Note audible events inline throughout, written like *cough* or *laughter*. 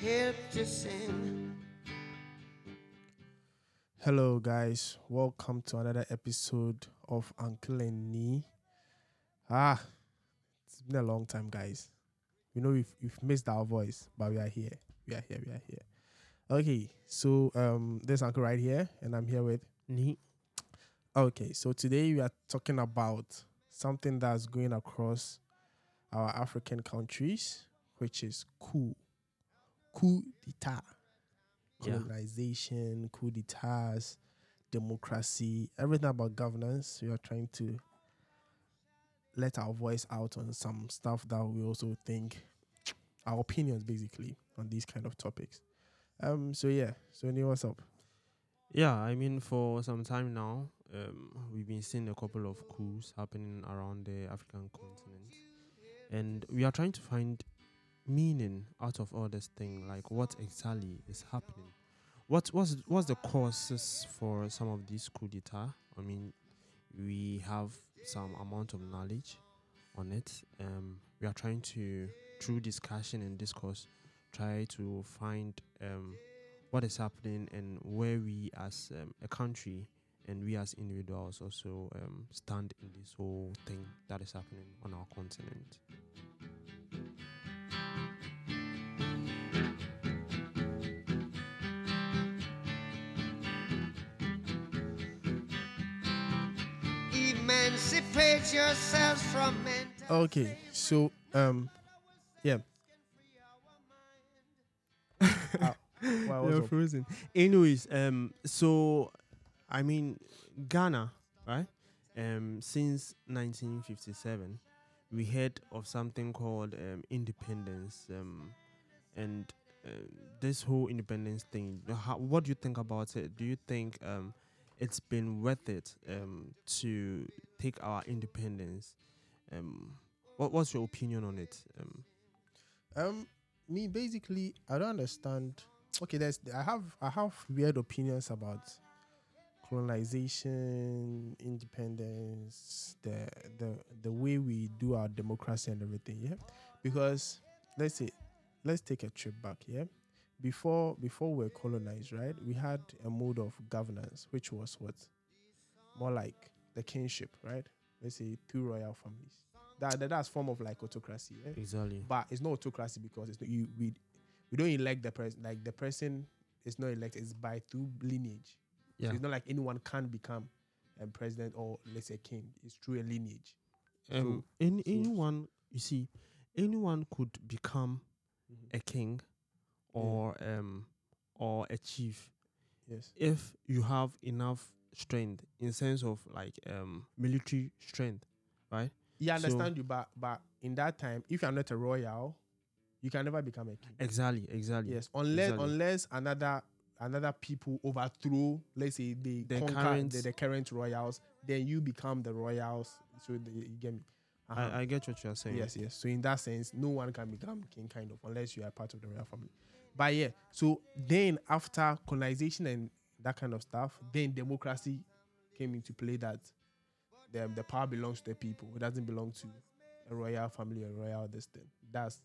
Won't you help to sing? Hello, guys. Welcome to another episode of Uncle and Nee. Ah, it's been a long time, guys. We know we've, we've missed our voice, but we are here. We are here. We are here. Okay, so um, there's Uncle right here, and I'm here with Nee. Okay, so today we are talking about something that's going across our African countries, which is coup, coup d'etat, Yeah. colonization, coup d'etats, democracy, everything about governance. We are trying to let our voice out on some stuff that we also think, our opinions basically on these kind of topics. Um. So yeah. So Neil, what's up? Yeah, I mean, for some time now, um, we've been seeing a couple of coups happening around the African continent, and we are trying to find meaning out of all this thing. Like, what exactly is happening? What was what's the causes for some of these coup d'état? I mean, we have some amount of knowledge on it. Um, we are trying to, through discussion and discourse, try to find um, what is happening and where we as um, a country and we as individuals also um, stand in this whole thing that is happening on our continent. Emancipate yourselves from mental. Okay, so um, yeah. *laughs* Ah, why, what's You're frozen. Anyways, um, so I mean, Ghana, right? Um, since 1957, we heard of something called um, independence. Um, and uh, this whole independence thing, how, what do you think about it? Do you think um, it's been worth it um, to take our independence? Um, what, what's your opinion on it? Um, Um, me basically, I don't understand. Okay, there's I have I have weird opinions about colonization, independence, the the the way we do our democracy and everything. Yeah, because let's say let's take a trip back. Yeah, before before we were colonized, right? We had a mode of governance which was what more like the kingship, right? Let's say two royal families. That, that that's form of like autocracy. Yeah? exactly. but it's not autocracy because it's not, you we we don't elect the person like the person is not elected it's by through lineage so Yeah. it's not like anyone can become a president or let's say king it's through a lineage Um, So- any, so- anyone, you see, anyone could become Mhm. a king or um or achieve yes if you have enough strength in sense of like um military strength, right? yeah I So- understand you but but in that time if you're not a royal you can never become a king Exactly, exactly. yes unless Exactly. unless another another people overthrow let's say they The conquer current- the, the current royals then you become the royals so the, you get me Uh-huh. I, I get what you're saying. Yes, yes. So in that sense, no one can become king, kind of, unless you are part of the royal family. But yeah, so then after colonization and that kind of stuff, then democracy came into play that the, the power belongs to the people. It doesn't belong to a royal family or royal this thing. That's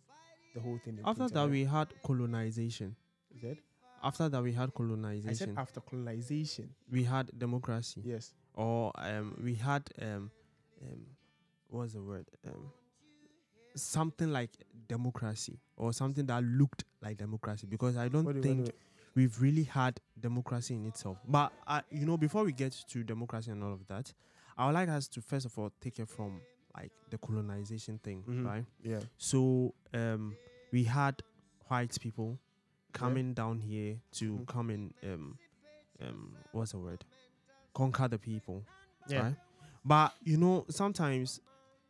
the whole thing. After that, we had colonization. Is it? After that, we had colonization. I said after colonization. we had democracy. Yes. or um, we had um, um, what's the word? Um, something like democracy or something that looked like democracy because I don't think we've really had democracy in itself. But uh, you know, before we get to democracy and all of that, I would like us to first of all take it from like the colonization thing, Mhm. right? yeah. So um, we had white people coming down here to Mhm. come and um, um, what's the word? Conquer the people Yeah. right? But you know, sometimes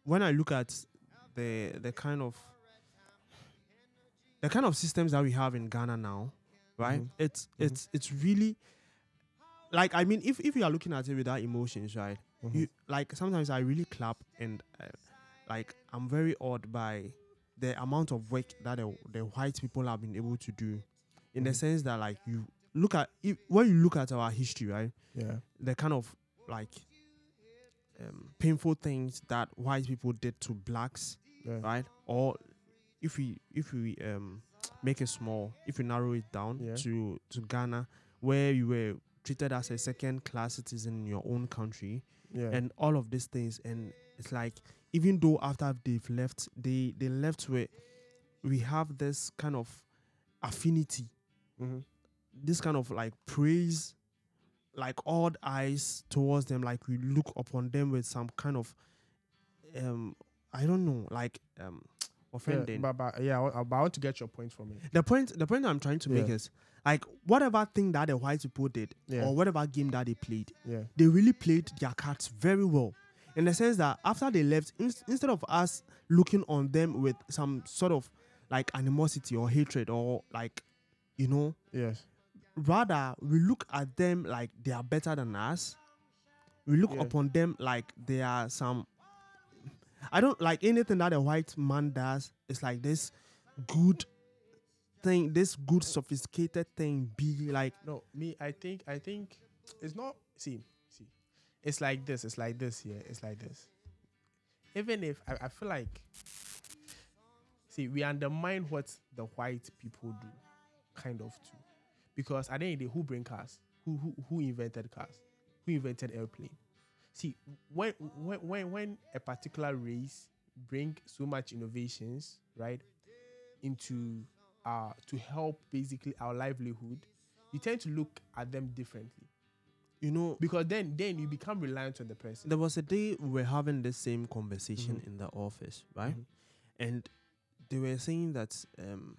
when I look at the the kind of the kind of systems that we have in Ghana now, right? Mhm. It's Mhm. it's it's really like I mean, if if you are looking at it without emotions, right? Mhm. You like sometimes I really clap and uh, like I'm very awed by the amount of work that the, the white people have been able to do, in the Mhm. sense that like you look at if, when you look at our history, right? yeah. the kind of like um, painful things that white people did to blacks, Yeah. right? Or if we if we um, make it small, if we narrow it down Yeah. to to Ghana, where you were treated as a second class citizen in your own country, Yeah. and all of these things, and it's like even though after they've left, they they left where we have this kind of affinity hmm this kind of like praise, like odd eyes towards them, like we look upon them with some kind of, um, I don't know, like um, *tsk* offending. Yeah, but, but yeah, I want, but I want to get your point from it. the point, the point I'm trying to make is like whatever thing that the white people did Yeah. or whatever game that they played, Yeah. they really played their cards very well. In the sense that after they left, in- instead of us looking on them with some sort of like animosity or hatred or like, you know, Yes. rather we look at them like they are better than us we look Yeah. upon them like they are some i don't like anything that a white man does it's like this good thing this good sophisticated thing be like No, me, I think, I think it's not. See, see, it's like this. It's like this. Yeah, it's like this. Even if I, I feel like, see, we undermine what the white people do, kind of too, because at the end of the day, who bring cars? Who who who invented cars? Who invented airplane? See, when when when when a particular race bring so much innovations, right, into uh to help basically our livelihood, you tend to look at them differently you know because then then you become reliant on the person. there was a day we were having the same conversation Mhm. in the office right Mhm. and they were saying that um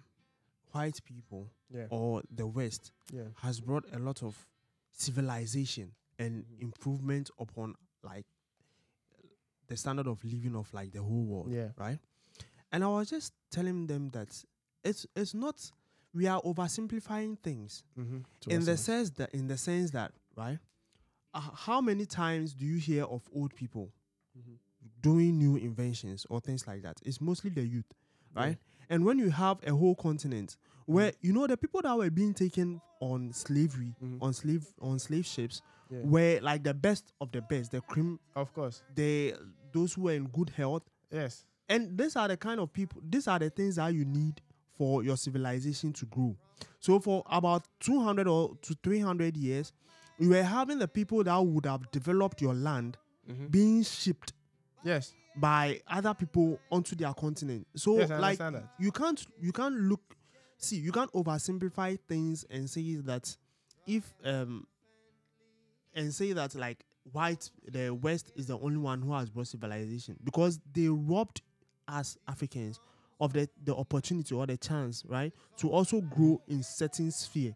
white people Yeah, or the west yeah, has brought a lot of civilization and Mhm. improvement upon like the standard of living of like the whole world yeah. right and i was just telling them that it's it's not we are oversimplifying things Mm-hmm. in the sense that in the sense that right uh, how many times do you hear of old people Mhm. doing new inventions or things like that it's mostly the youth right and when you have a whole continent where you know the people that were being taken on slavery Mhm. on slave on slave ships Yeah. were like the best of the best the cream Of course. the those who were in good health Yes. and these are the kind of people these are the things that you need for your civilization to grow so for about 200 or to 300 years we were having the people that would have developed your land Mhm. being shipped Yes. by other people onto their continent so yes, like you can't you can't look see you can't oversimplify things and say that if um and say that like white the west is the only one who has brought civilization because they robbed us africans of the the opportunity or the chance right to also grow in certain sphere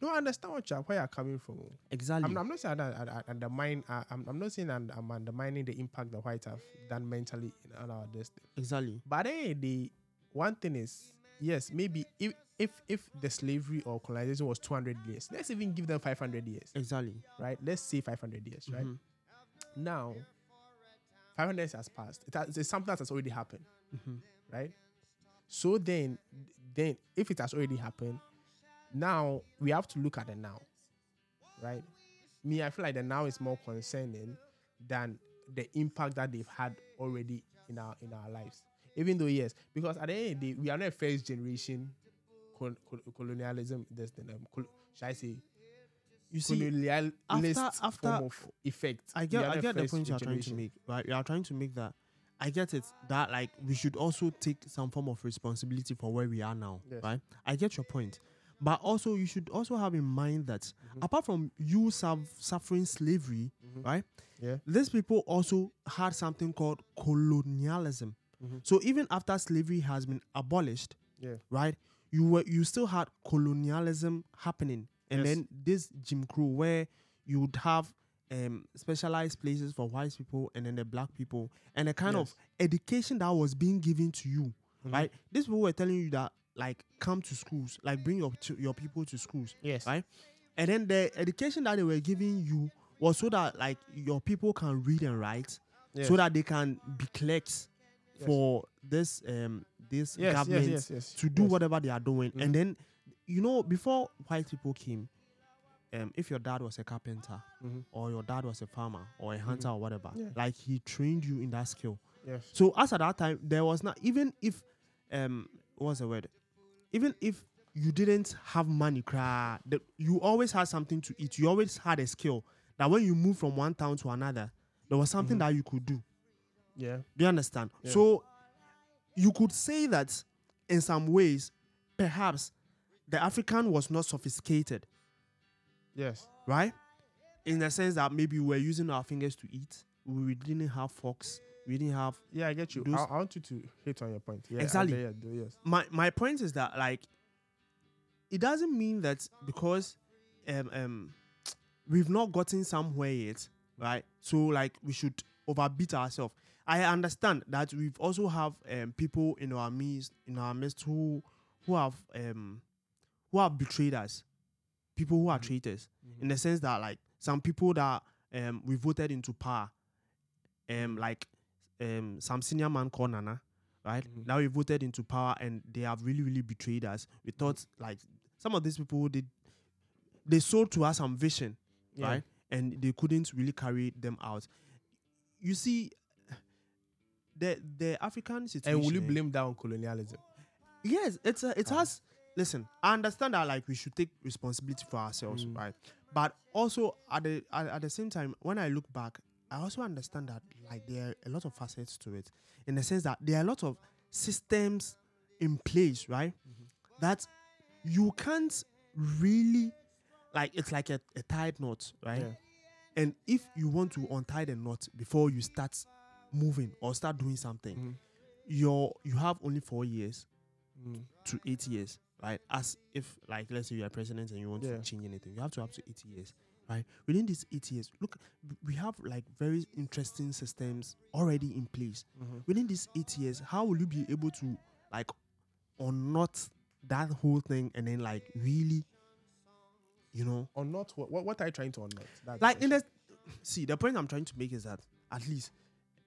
No, I understand what you're, where you're coming from. exactly I'm, I'm not saying that I, I undermine. I, I'm, I'm not saying I'm, I'm undermining the impact the white have done mentally in our destiny. exactly But then the one thing is, yes, maybe if if if the slavery or colonization was 200 years, let's even give them 500 years, exactly right? Let's say 500 years, right? Mhm. Now, 500 years has passed. It has, it's something that has already happened, Mhm. right? So then, then if it has already happened, now we have to look at the now, right? Me, I feel like the now is more concerning than the impact that they've had already in our in our lives. Even though yes, because at the end of the day, we are not first generation col- col- colonialism. This thing, um, col- should I say you see colonialist after- after- form of effect? I get I get the point you're trying to make, right? You are trying to make that. I get it that like we should also take some form of responsibility for where we are now, Yes. right? I get your point, but also you should also have in mind that Mm-hmm. apart from you suf- suffering slavery, right? Yeah. These people also had something called colonialism. Mhm. So even after slavery has been abolished, Yeah. right? You were you still had colonialism happening, and Yes. then this Jim Crow where you would have um specialized places for white people and then the black people and the kind of education that was being given to you Mhm. right these people were telling you that like come to schools like bring your your people to schools Yes. right and then the education that they were giving you was so that like your people can read and write Yes. so that they can be clerks Yes. for this um this yes, government yes, yes, to do whatever they are doing. Mhm. And then, you know, before white people came, um, if your dad was a carpenter Mhm. or your dad was a farmer or a hunter or whatever, Yeah. like he trained you in that skill. Yes. So as at that time, there was not even if um what's the word? Even if you didn't have money, cry, the, you always had something to eat. You always had a skill that when you move from one town to another, there was something Mhm. that you could do. Yeah. Do you understand? Yeah. So you could say that in some ways, perhaps the African was not sophisticated, Yes. right? In the sense that maybe we were using our fingers to eat. We didn't have forks. We didn't have. Yeah, I get you. I, I want you to hit on your point. Yeah, Exactly. Yeah, do, yes. My my point is that like, it doesn't mean that because um um we've not gotten somewhere yet, right? So like we should overbeat ourselves. I understand that we've also have um, people in our midst in our midst who who have um who have betrayed us, people who are traitors, in the sense that like some people that um we voted into power, um like um some senior man called Nana, right? Mhm. Now we voted into power and they have really really betrayed us. We thought like some of these people did they sold to us some vision Yeah. right? And they couldn't really carry them out. You see, the the African situation. And will you blame that on colonialism? Yes, it's a, it Ah. has. Listen, I understand that like we should take responsibility for ourselves, Mm. right? But also at the at, at the same time, when I look back, I also understand that like there are a lot of facets to it, in the sense that there are a lot of systems in place, right? Mm-hmm. That you can't really like it's like a, a tied knot, right? Yeah. And if you want to untie the knot before you start moving or start doing something, Mhm. you're you have only four years Mm. to eight years, right? As if like let's say you're president and you want Yeah. to change anything, you have to have to eight years, right? Within these eight years, look, we have like very interesting systems already in place. Mhm. Within these eight years, how will you be able to like or not that whole thing and then like really, you know, Or not? What, what, what are you trying to unknot? That's like in the see the point i'm trying to make is that at least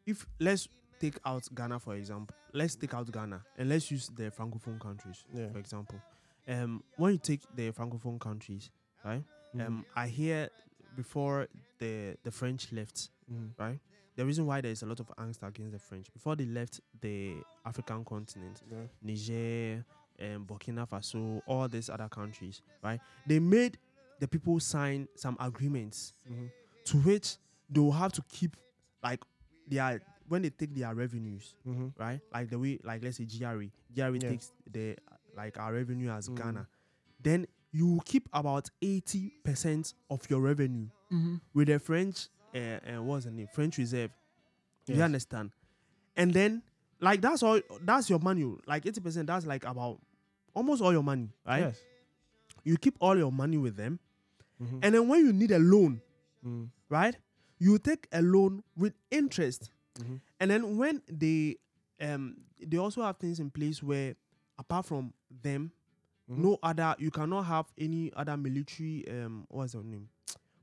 if let's take out ghana for example let's take out ghana and let's use the francophone countries Yeah. for example um when you take the francophone countries right Mhm. um i hear before the the french left Mhm. right the reason why there is a lot of angst against the french before they left the african continent Yeah. Niger, and Burkina Faso, all these other countries, right? They made the people sign some agreements Mhm. to which they will have to keep like their when they take their revenues, Mhm. right? Like the way, like let's say GRA, GRA Yeah. takes the like our revenue as Mm. Ghana, then you keep about eighty percent of your revenue with the French, uh, uh, what's the name? French Reserve. You understand? And then, like that's all. That's your money. Like eighty percent. That's like about almost all your money, right? Yes. You keep all your money with them, Mhm. and then when you need a loan, Mm. right? You take a loan with interest, Mhm. and then when they, um, they also have things in place where, apart from them, Mhm. no other. You cannot have any other military. Um, what's the name?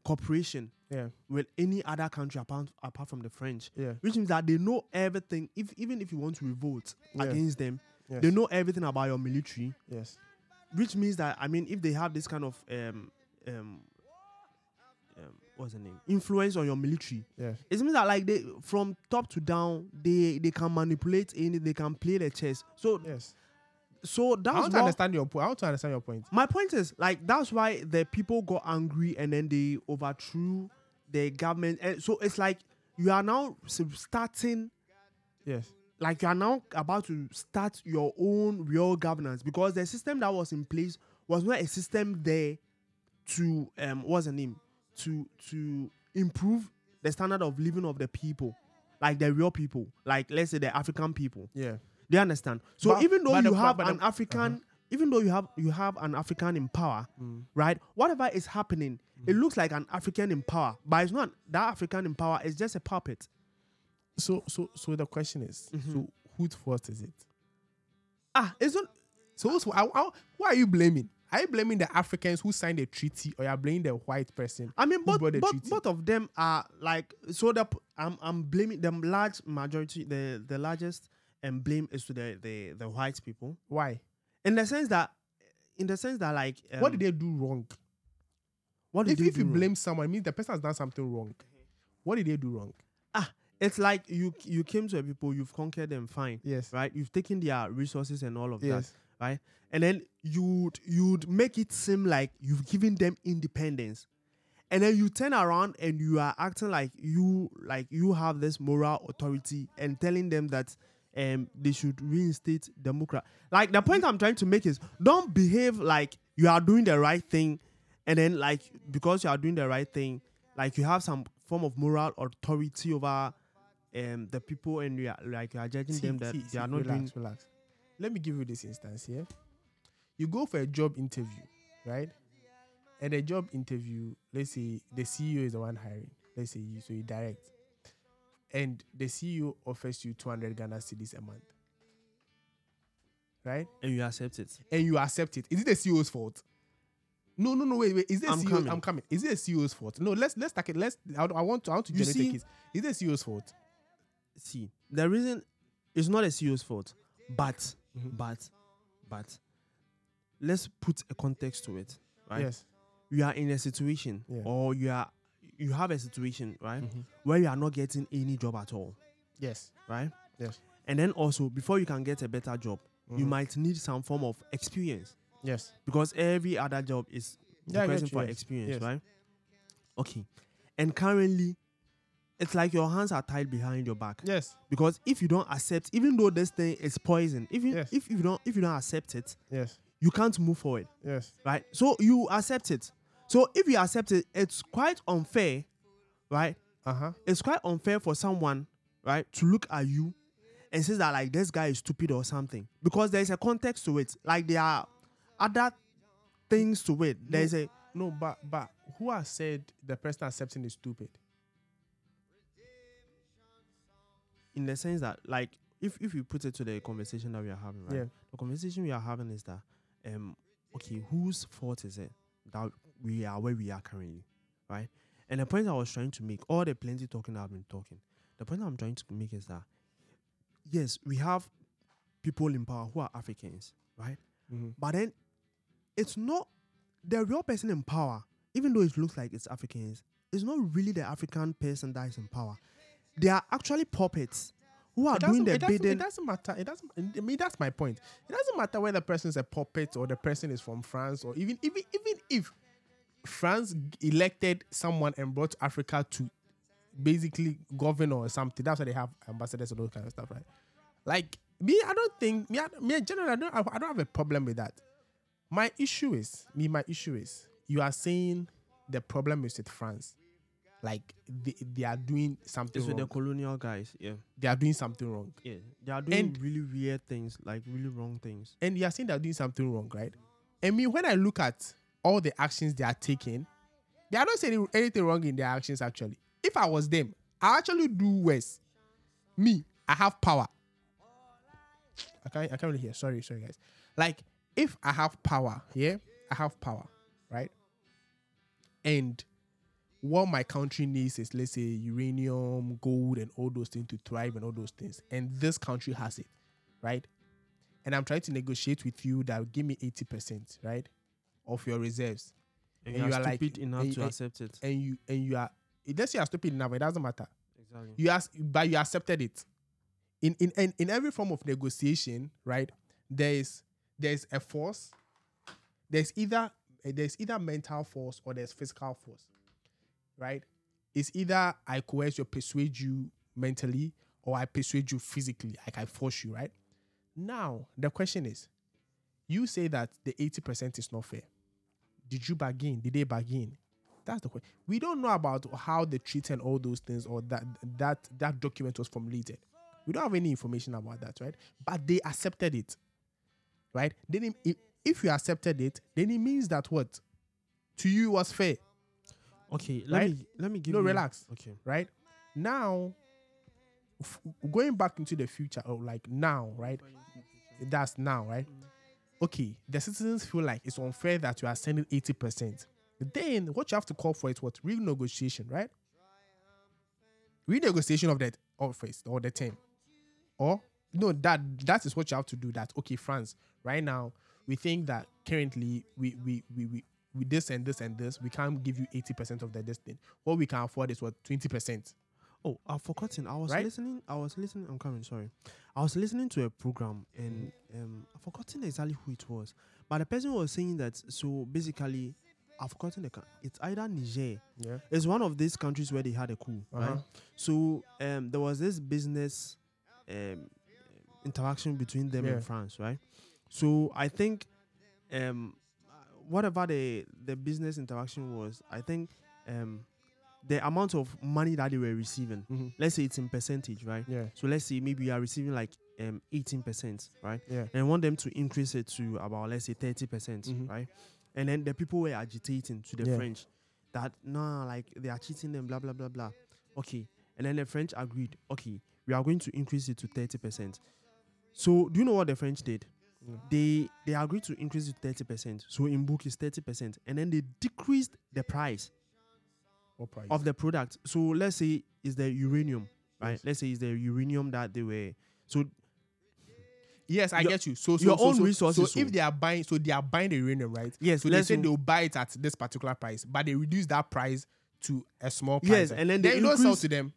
Cooperation Yeah. with any other country apart apart from the French Yeah. which means that they know everything. If even if you want to revolt Yeah. against them, Yes. they know everything about your military. Yes. Which means that I mean, if they have this kind of um, um what's the name influence on your military, Yeah. it means that like they from top to down they they can manipulate any they can play the chess. So Yes. so that's I want to understand your point. I want to understand your point. my point is like that's why the people got angry and then they overthrew the government, and so it's like you are now starting Yes. like you are now about to start your own real governance because the system that was in place was not a system there to um what's the name to to improve the standard of living of the people like the real people like let's say the african people Yeah. you understand so But- even though you the- have but the- an african even though you have you have an African in power, Mm. right? Whatever is happening, it looks like an African in power, but it's not. That African in power is just a puppet. So so so the question is, Mm-hmm. so whose fault is it? Ah, it's not. So who's, I, I, who are you blaming? Are you blaming the Africans who signed the treaty, or are blaming the white person? I mean, both, the both, both of them are like so. The I'm I'm blaming them. Large majority, the the largest and blame is to the the the white people Why? in the sense that, in the sense that like um, what did they do wrong? what did If, if you wrong? blame someone, it means the person has done something wrong. What did they do wrong? ah, it's like you you came to a people, you've conquered them, fine, Yes. right? You've taken their resources and all of Yes. that, right? And then you'd you'd make it seem like you've given them independence, and then you turn around and you are acting like you like you have this moral authority and telling them that um they should reinstate democracy. Like the point I'm trying to make is don't behave like you are doing the right thing, and then like because you are doing the right thing, like you have some form of moral authority over um the people and you are like you are judging See- them that see- they see, are not relax, doing relax. Let me give you this instance here. You go for a job interview, right? And the job interview, let's say the CEO is the one hiring. Let's say you, so you direct, and the CEO offers you 200 Ghana cedis a month, right? and you accept it. And you accept it. Is it the CEO's fault? No, no, no. Wait, wait. Is it I'm CEO? coming. I'm coming. Is it the CEO's fault? No. Let's let's take it. Let's. I, I want to. I want to You generate see- a case. Is it the CEO's fault? see the reason it's not a CEO's fault, but Mhm. but but let's put a context to it, right? Yes. You are in a situation, Yeah. or you are you have a situation, right, Mhm. where you are not getting any job at all, Yes. right? Yes. And then also before you can get a better job, you Mhm. might need some form of experience Yes. because every other job is Yeah, requesting for yes, experience, yes. right? Okay. And currently, it's like your hands are tied behind your back Yes. because if you don't accept even though this thing is poison even Yes. if you don't if you don't accept it Yes. you can't move forward Yes. right so you accept it so if you accept it it's quite unfair right Uh huh. it's quite unfair for someone right to look at you and say that like this guy is stupid or something because there's a context to it like there are other things to it there's a No, but but who has said the person accepting is stupid? In the sense that like if if you put it to the conversation that we are having right Yeah. the conversation we are having is that um okay whose fault is it that we are where we are currently right and the point i was trying to make all the plenty talking i've been talking the point i'm trying to make is that yes we have people in power who are africans right Mm-hmm. but then it's not the real person in power even though it looks like it's africans it's not really the african person that is in power they are actually puppets who are doing the it, bidding it doesn't matter. It doesn't. I mean, that's my point. It doesn't matter whether the person is a puppet or the person is from France or even even even if France elected someone and brought Africa to basically govern or something. That's why they have ambassadors and those kind of stuff, right? Like me, I don't think me. I, me in general, I don't. I don't have a problem with that. My issue is me. My issue is you are saying the problem is with France. Like they, they are doing something it's with the colonial guys yeah They are doing something wrong. yeah they are doing And- really weird things like really wrong things and you are saying they're doing something wrong, right? i mean when I look at all the actions they are taking, they are not saying anything wrong in their actions. Actually, if I was them, I actually do worse. Me, I have power. I can't. I can't really hear. Sorry, sorry, guys. Like, if I have power, yeah, I have power, right? And what my country needs is, let's say, uranium, gold, and all those things to thrive, and all those things. And this country has it, right? and I'm trying to negotiate with you that will give me 80%, right? Of your reserves. and, And you you are are like- stupid enough to and- accept it And you and you are let's say you're stupid enough, it doesn't matter. exactly You ask but you accepted it. In in in, in every form of negotiation, right? There is there's a force. There's either there's either mental force or there's physical force. Right? It's either I coerce you, persuade you mentally, or I persuade you physically, like I force you, right? Now, the question is, you say that the 80% is not fair. Did you bargain? Did they bargain? That's the question. We don't know about how they treat and all those things or that that that document was formulated. We don't have any information about that, right? But they accepted it, right? Then. If you accepted it, then it means that what to you was fair, Okay, let Right? me let me give No, you relax. Okay. right? Now, f- going back into the future, or like now, right? That's now, right? Okay, the citizens feel like it's unfair that you are sending 80%. Then what you have to call for is what? Renegotiation, right? Renegotiation of that office or the term. Or no, that that is what you have to do. That okay, France, right now, we think that currently we we we, we with this and this and this, we can't give you 80% of the this thing. What we can afford is what 20%. Oh, I've forgotten. I was Right? listening. I was listening. I'm coming. Sorry. I was listening to a program and um, I've forgotten exactly who it was. But the person was saying that. So basically, I've forgotten the. It's either Niger. Yeah. It's one of these countries where they had a coup, Uh-huh. right? So um, there was this business um, interaction between them Yeah. and France, right? So I think um, whatever the the business interaction was, I think um, the amount of money that they were receiving, Mhm. let's say it's in percentage, right? Yeah. So let's say maybe you are receiving like um 18%, right? Yeah. And want them to increase it to about let's say 30%, percent Mhm. right? And then the people were agitating to the Yeah. French that nah, like they are cheating them, blah blah blah blah. Okay. And then the French agreed, okay, we are going to increase it to 30%. So do you know what the French did? Mm. They they agreed to increase it to 30%. So in book is 30%. And then they decreased the price price? of the product. So let's say it's the uranium, right? Yes. Let's say it's the uranium that they were so yes, I your- get you. So, so your so, own so, resources, So if they are buying, so they are buying the uranium, right? yes, So they say they'll buy it at this particular price, but they reduce that price to a small price. Yes, and then they you don't sell to them.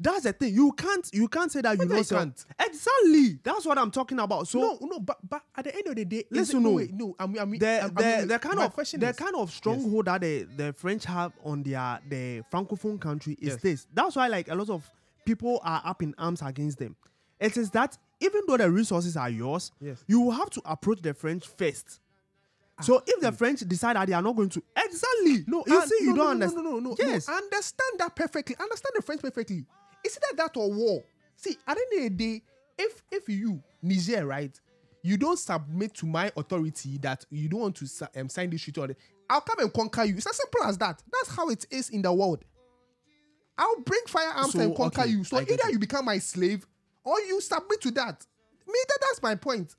That's the thing. You can't you can't say that you don't can't? Exactly. That's what I'm talking about. So no, no, but but at the end of the day, is Listen, it, no, no. wait, no, I mean, I mean, the the, the kind of question the kind of stronghold that the, the French have on their the francophone country is Yes. this. That's why like a lot of people are up in arms against them. It is that even though the resources are yours, Yes. you will have to approach the French first. Ah, so if the mm. French decide that they are not going to exactly, no, you see, you no, don't no, understand. No, no, no, no, Yes. no. Understand that perfectly. Understand the French perfectly. It's either that or war. See, at the end of the day, if if you Niger, right, you don't submit to my authority that you don't want to um, sign this treaty, or I'll come and conquer you. It's as simple as that. That's how it is in the world. I'll bring firearms So, and conquer okay, you. So I either it. you become my slave or you submit to that. Me, that, that's my point.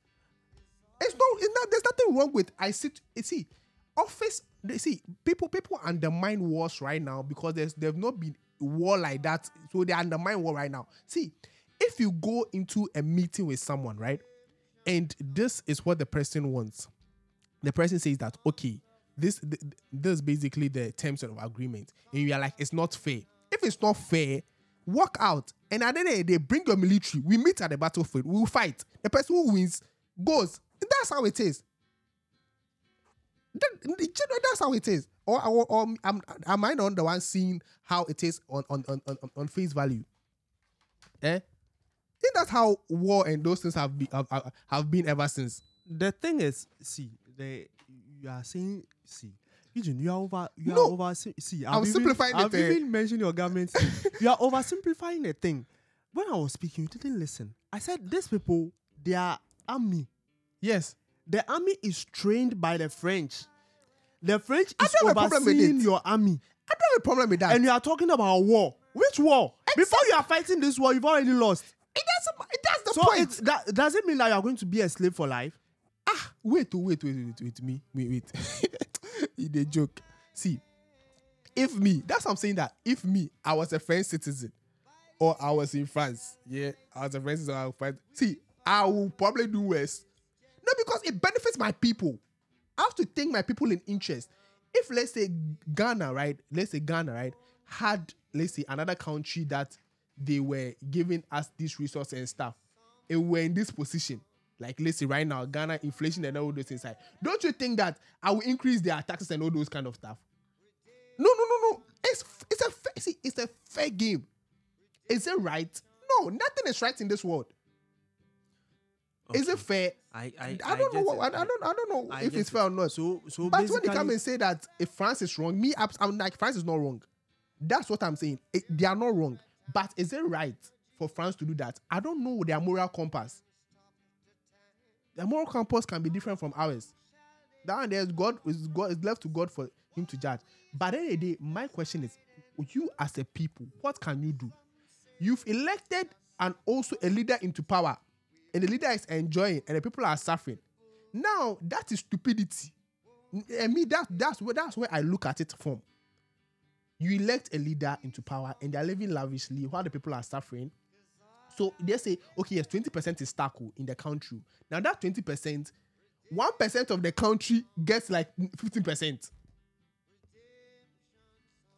It's no, it's not, there's nothing wrong with I sit. See, office. They see people. People undermine wars right now because there's they've not been war like that. So they undermine war right now. See, if you go into a meeting with someone, right, and this is what the person wants, the person says that okay, this th- th- this is basically the terms of agreement, and you are like, it's not fair. If it's not fair, walk out. And at the end of the day, bring your military. We meet at the battlefield. We will fight. The person who wins goes. That's how it is. That, that's how it is. Or, or, or am, am I not the one seeing how it is on on, on, on, on face value? Eh? I think that's how war and those things have been have, have- been ever since. the thing is, see, the you are saying, see, Eugene, you are over, you No. are over. See, I'm I've even- simplifying it, I've eh. even mentioned your government. you are oversimplifying the thing. When I was speaking, you didn't listen. I said these people, they are army. Yes. The army is trained by the French. The French I is don't have a problem with overseeing your army, I don't have a problem with that. and you are talking about war. Which war? Before you are fighting this war, you've already lost. It doesn't- it- that's the So point. it's, that does it mean that you are going to be a slave for life? ah, wait, oh, wait, wait, wait, wait, me, wait, wait. *laughs* it a joke. See, if me, that's what I'm saying that if me, I was a French citizen, or I was in France, yeah, I was a French citizen, I was fight. See, I will probably do worse. No, because it benefits my people. I have to think my people in interest. If let's say Ghana, right? Let's say Ghana, right, had let's say another country that they were giving us this resource and stuff, and we're in this position, like let's say right now, Ghana inflation and all those things. Don't you think that I will increase their taxes and all those kind of stuff? No, no, no, no. It's it's a fair, see, it's a fair game. Is it right? No, nothing is right in this world. Is it fair? I I, I don't know. What, I, I don't. I don't know I if it's it. fair or not. So so but when they come and say that if France is wrong, me, I'm- like France is not wrong. That's what I'm saying. It- they are not wrong. But is it right for France to do that? I don't know their moral compass. Their moral compass can be different from ours. That one there's God is God is left to God for him to judge. But at the end of the day, my question is, you as a people, what can you do? You've elected and also a leader into power, and the leader is enjoying, and the people are suffering. Now that is stupidity. I mean that that's where that's where I look at it from. You elect a leader into power, and they're living lavishly while the people are suffering. So they say, okay, yes, 20% is stuck in the country. Now that 20%, 1% of the country gets like 15%.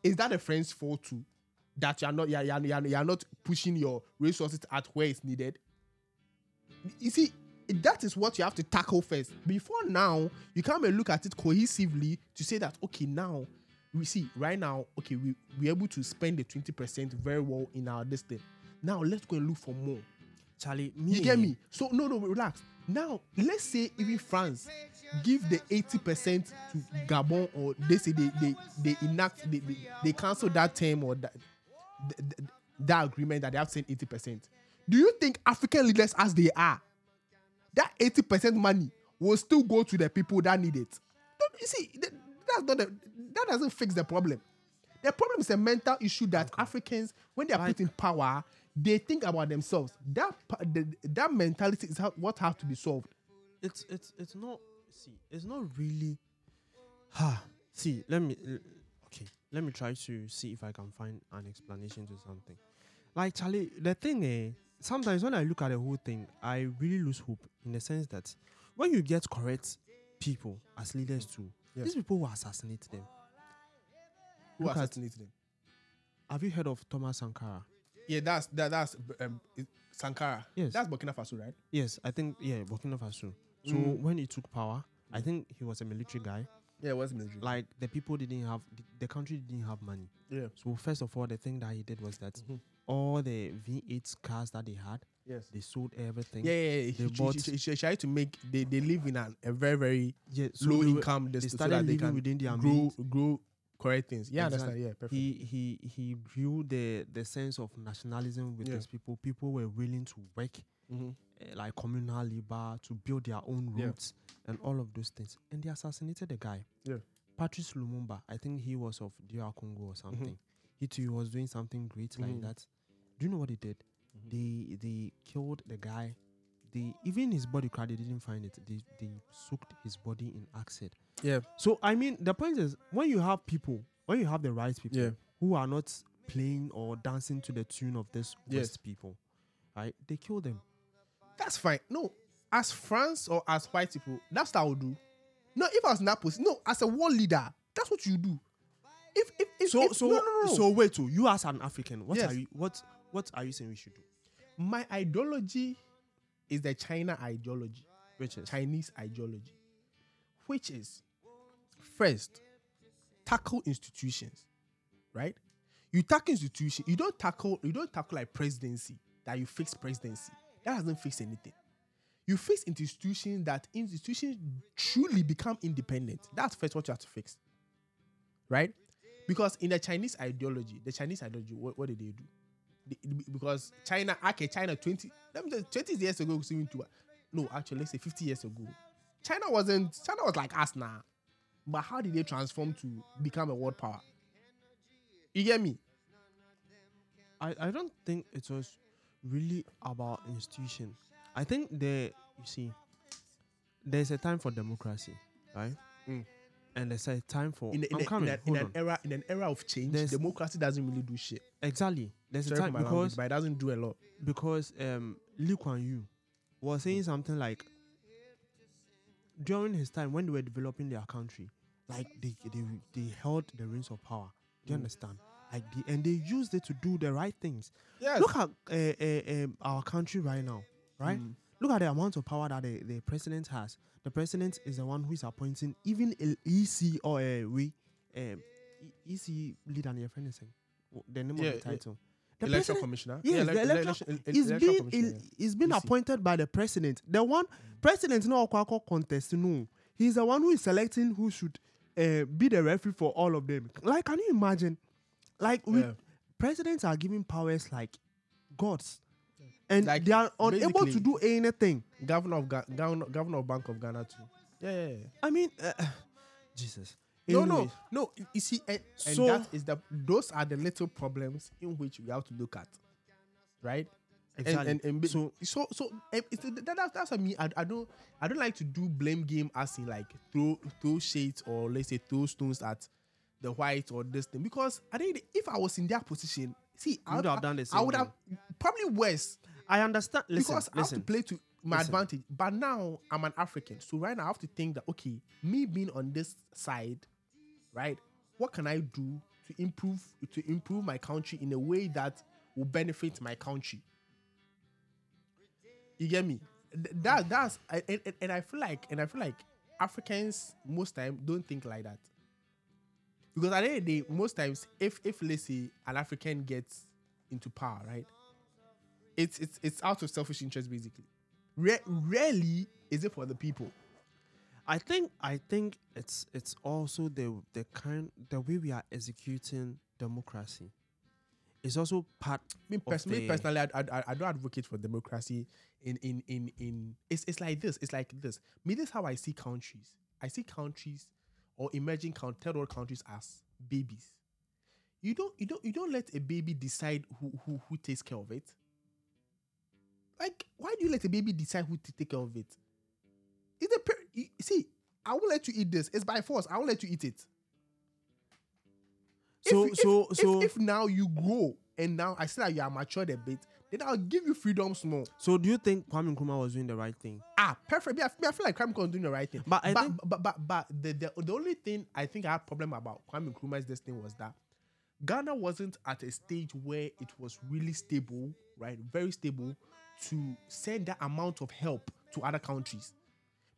Is that a friend's fault too? That you're not you're, you're, you're not pushing your resources at where it's needed. You see, that is what you have to tackle first. Before now, you come and look at it cohesively to say that okay, now we see right now, okay, we we're able to spend the 20% very well in our distance. Now let's go and look for more. Charlie, me, You get me? So no, no, relax. Now let's say even France give the eighty percent to Gabon, or they say they they, they enact they, they, they cancel that term or that th- th- that agreement that they have eighty percent. Do you think African leaders, as they are, that eighty percent money will still go to the people that need it? Don't, you see, th- that's not the, that doesn't fix the problem. The problem is a mental issue that Africans, when they are Like- put in power, they think about themselves. That the, that mentality is how, what has to be solved. it's it's it's not see it's not really ha see let me okay let me try to see if i can find an explanation to something like charlie the thing eh sometimes when i look at the whole thing i really lose hope in the sense that when you get correct people as leaders too Yeah. these people will assassinate them Who Look at- assassinated them? have you heard of thomas sankara Yeah, that's that, that's um, Sankara. Yes. that's Burkina Faso, right? yes i think yeah burkina faso so Mm. when he took power i think he was a military guy Yeah, it was military. like the people didn't have the, the country didn't have money yeah, So first of all, the thing that he did was that Mhm. all the V8 cars that they had, yes. they sold everything. Yeah, yeah, yeah. They He, bought- he, he, tried to make they, they live in an, a very very yeah. So low they, were- income they so started they living can within their grow means. grow correct things. Yeah, Exactly. understand. Yeah, perfect. He he he grew the the sense of nationalism with Yeah. his people. People were willing to work mm-hmm. uh, like communal labor to build their own Yeah. roads and all of those things. And they assassinated the guy. Yeah. Patrice Lumumba. I think he was of DR Congo Mm-hmm. or something. He too was doing something great like Mhm. that. Do you know what he did? Mhm. They they killed the guy. They even his body card they didn't find it. They they soaked his body in acid. Yeah, So I mean the point is when you have people, when you have the right people Yeah. who are not playing or dancing to the tune of this Yes. West people, right? They kill them. That's fine. No, as France or as white people, that's what I would do. No, if I was in that position, no, as a world leader, that's what you do. If if, if So if, so no, no, no. so wait, so you as an African, what Yes. are you what what are you saying we should do? my ideology is the China ideology. Which is Chinese ideology, which is first tackle institutions, right? You tackle institutions. You don't tackle. You don't tackle like presidency that you fix presidency. That doesn't fixed anything. You fix institutions that institutions truly become independent. That's first what you have to fix, right? Because in the Chinese ideology, the Chinese ideology, what, what did they do? Because China, okay, China 20, let me just 20 years ago, no, actually, let's say 50 years ago, China wasn't, China was like us now. But how did they transform to become a world power? You get me? I, I don't think it was really about institution. I think there you see there's a time for democracy, right? Mm. And there's a time for In, a- in, I'm a- coming. in, a- in an era, in an era of change, There's- democracy doesn't really do shit. Exactly. There's Sorry a time my language, but it doesn't do a lot. because um Lee Kuan Yew was saying something like during his time when they were developing their country, like they they, they held the reins of power. Do you Mm. understand? Like the, and they used it to do the right things. Yes. Look at uh, uh, um, our country right now, right? Mm. Look at the amount of power that the, the president has. The president is the one who is appointing even EC or a we um, E- EC leader near anything. The name Yeah, of the title. The Electoral president- commissioner. Yes, elec- the electoral, election- el- is electoral being commissioner, He's been EC. appointed by the president. The one president no contest no. He's the one who is selecting who should uh, be the referee for all of them. Like, can you imagine? Like, we, Yeah. presidents are given powers like gods. and Like, they are unable to do anything. Governor of Ga- governor, governor of Bank of Ghana too. Yeah, yeah, yeah. I mean, uh, Jesus. No, no, no. You see, and, and So- that is the those are the little problems in which we have to look at, right? And- Exactly. And, and, So- so so so that, that's what I mean. I, I don't I don't like to do blame game as in like throw throw shades or let's say throw stones at the white or this thing because I think if I was in their position, see, I would have done this. I would have probably worse I understand. Listen, because I have to play to my Listen. advantage. But now I'm an African, so right now I have to think that okay, me being on this side, right? What can I do to improve to improve my country in a way that will benefit my country? You get me? That that's and, and, and I feel like and I feel like Africans most time don't think like that. Because at the end of the day, most times, if if let's say an African gets into power, right? It's it's it's out of selfish interest basically. Ra- rarely is it for the people. I think I think it's it's also the the kind the way we are executing democracy. It's also part. Me, pers- me personally, I, I, I- don't advocate for democracy. In in in in it's it's like this. It's like this. Me, this is how I see countries. I see countries or emerging count third world countries as babies. You don't you don't you don't let a baby decide who who who takes care of it. Like, why do you let a baby decide who to take care of it? It's a you, see. I will let you eat this. It's by force. I will let you eat it. So if, so if, so if, if now you grow and now I see that you are matured a bit, then I'll give you freedom small. so do you think Kwame Nkrumah was doing the right thing? Ah, perfect. I, I feel like Kwame Nkrumah was doing the right thing. But I but, think- but, but, but the, the, the only thing I think I had problem about Kwame Nkrumah's destiny was that Ghana wasn't at a stage where it was really stable, right? Very stable to send that amount of help to other countries.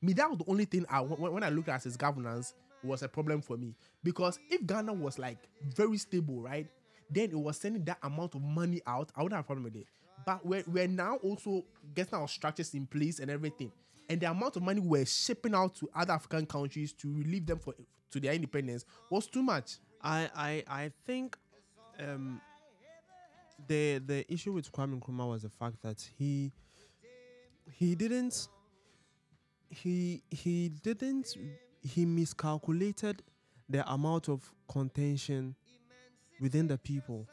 Me, that was the only thing I when, when I looked at his governance was a problem for me because if Ghana was like very stable, right, then it was sending that amount of money out. I wouldn't have a problem with it. But we're, we're now also getting our structures in place and everything, and the amount of money we're shipping out to other African countries to relieve them for to their independence was too much. I I I think um the the issue with Kwame Nkrumah was the fact that he he didn't he he didn't he miscalculated the amount of contention within the people.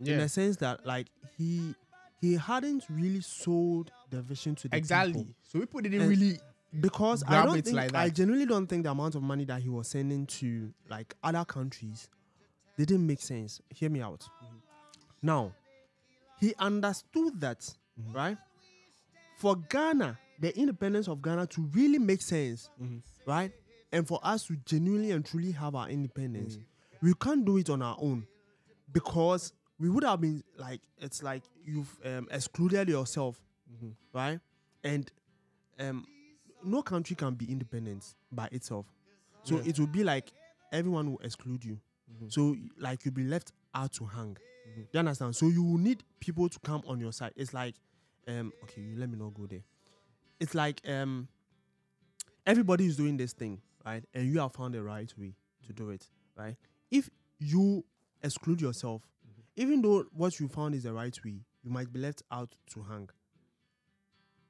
In the sense that like he he hadn't really sold the vision to the exactly. people. So people didn't And- really because I don't think like I genuinely don't think the amount of money that he was sending to like other countries didn't make sense. Hear me out. Now, he understood that, Mm-hmm. right? For Ghana, the independence of Ghana to really make sense, Mm-hmm. right? And for us to genuinely and truly have our independence, Mm. we can't do it on our own because we would have been like it's like you've um, excluded yourself, Mm-hmm. right? And um, no country can be independent by itself. So Yeah. it will be like everyone will exclude you. So like you'll be left out to hang. You understand? So you will need people to come on your side. It's like, um, okay, you let me not go there. It's like um, everybody is doing this thing, right? And you have found the right way to do it, right? If you exclude yourself, even though what you found is the right way, you might be left out to hang.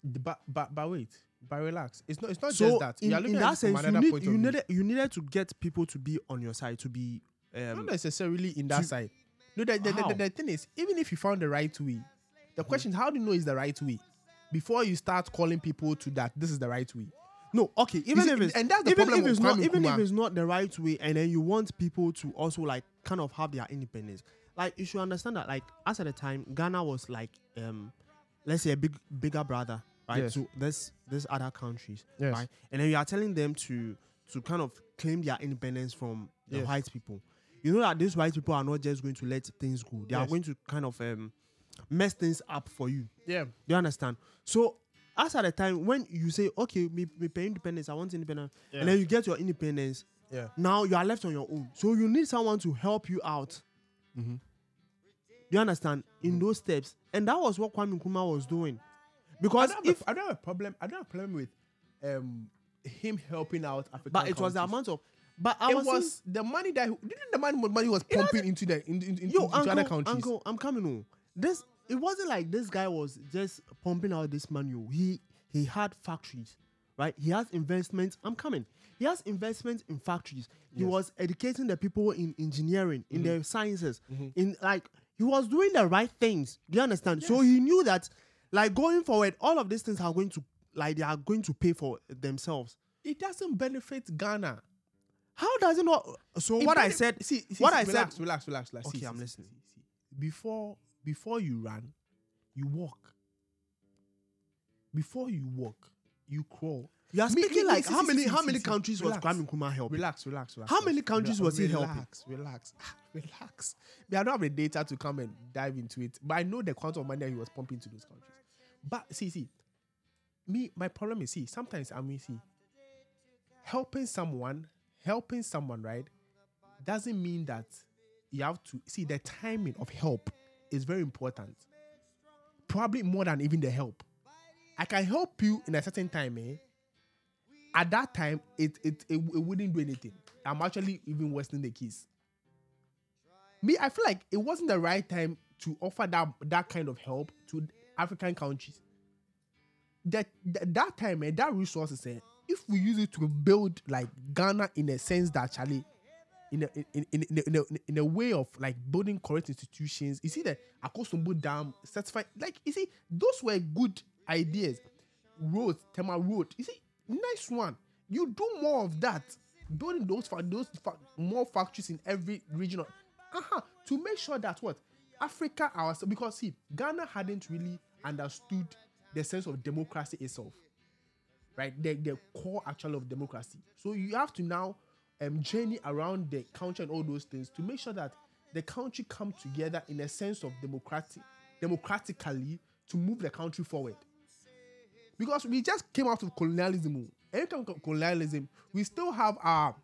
But but but wait, but relax. It's not it's not so just that. in, in that sense, you, need, you needed you needed to get people to be on your side to be not um, necessarily in that to- side. No, the, the, the, the, thing is, even if you found the right way, the question is how do you know it's the right way before you start calling people to that this is the right way. No, okay. Even see, if it's and that's the even problem if it's not Kwame even if it's not the right way, and then you want people to also like kind of have their independence. Like you should understand that like as at the time Ghana was like um let's say a big bigger brother right Yes. to this this other countries Yes. right, and then you are telling them to to kind of claim their independence from the Yes. white people. You know that these white people are not just going to let things go; they are going to kind of um mess things up for you. Yeah. do You understand? So as at the time when you say, okay, me, me pay independence, I want independence, Yeah. and then you get your independence, Yeah. now you are left on your own. So you need someone to help you out. Mm-hmm. You understand? In those steps. And that was what Kwame Nkrumah was doing. I Because don't, if a, I don't have a problem. I don't have a problem with um him helping out African. but it was the amount of but I It was, was, the money that didn't the money money was pumping into the in, in, in, yo, into uncle, other countries. uncle, I'm coming on. This it wasn't like this guy was just pumping out this money. He he had factories, right? He has investments. I'm coming. He has investments in factories. He Yes. was educating the people in engineering, in Mm-hmm. the sciences, in like he was doing the right things. Do you understand? So he knew that, like going forward, all of these things are going to like they are going to pay for themselves. It doesn't benefit Ghana. How does it not? So It what I said, see, see, what see, I relax, said, relax, relax, relax. Okay, See, I'm listening. Before before you run, you walk. Before you walk, you crawl. You are speaking like how many how many countries was. Kwame Nkrumah helping? Relax, relax, relax. How many countries was he helping? Relax, relax, *laughs* relax. I don't have the data to come and dive into it, but I know the quantum of money he was pumping to those countries. But see, see, me, my problem is see, sometimes I mean, see, helping someone, helping someone, right, doesn't mean that you have to see the timing of help is very important. Probably more than even the help. I can help you in a certain time, eh? At that time, it it, it, it wouldn't do anything. I'm actually even worsening the case. Me, I feel like it wasn't the right time to offer that that kind of help to African countries. That that, that time, and that resources, eh, if we use it to build like Ghana in a sense that Charlie, in a in, in, in, in, a, in, a, way of like building correct institutions. You see the Akosombo Dam certified, like you see, those were good ideas. Road, Tema Road. You see, nice one. You do more of that. Building those fa- those fa- more factories in every region. Uh-huh. To make sure that what Africa ourselves because see, Ghana hadn't really understood the sense of democracy itself right? The, the core actual of democracy. So you have to now um, journey around the country and all those things to make sure that the country come together in a sense of democratic, democratically to move the country forward. Because we just came out of colonialism. Oh. Anytime co- colonialism, we still have our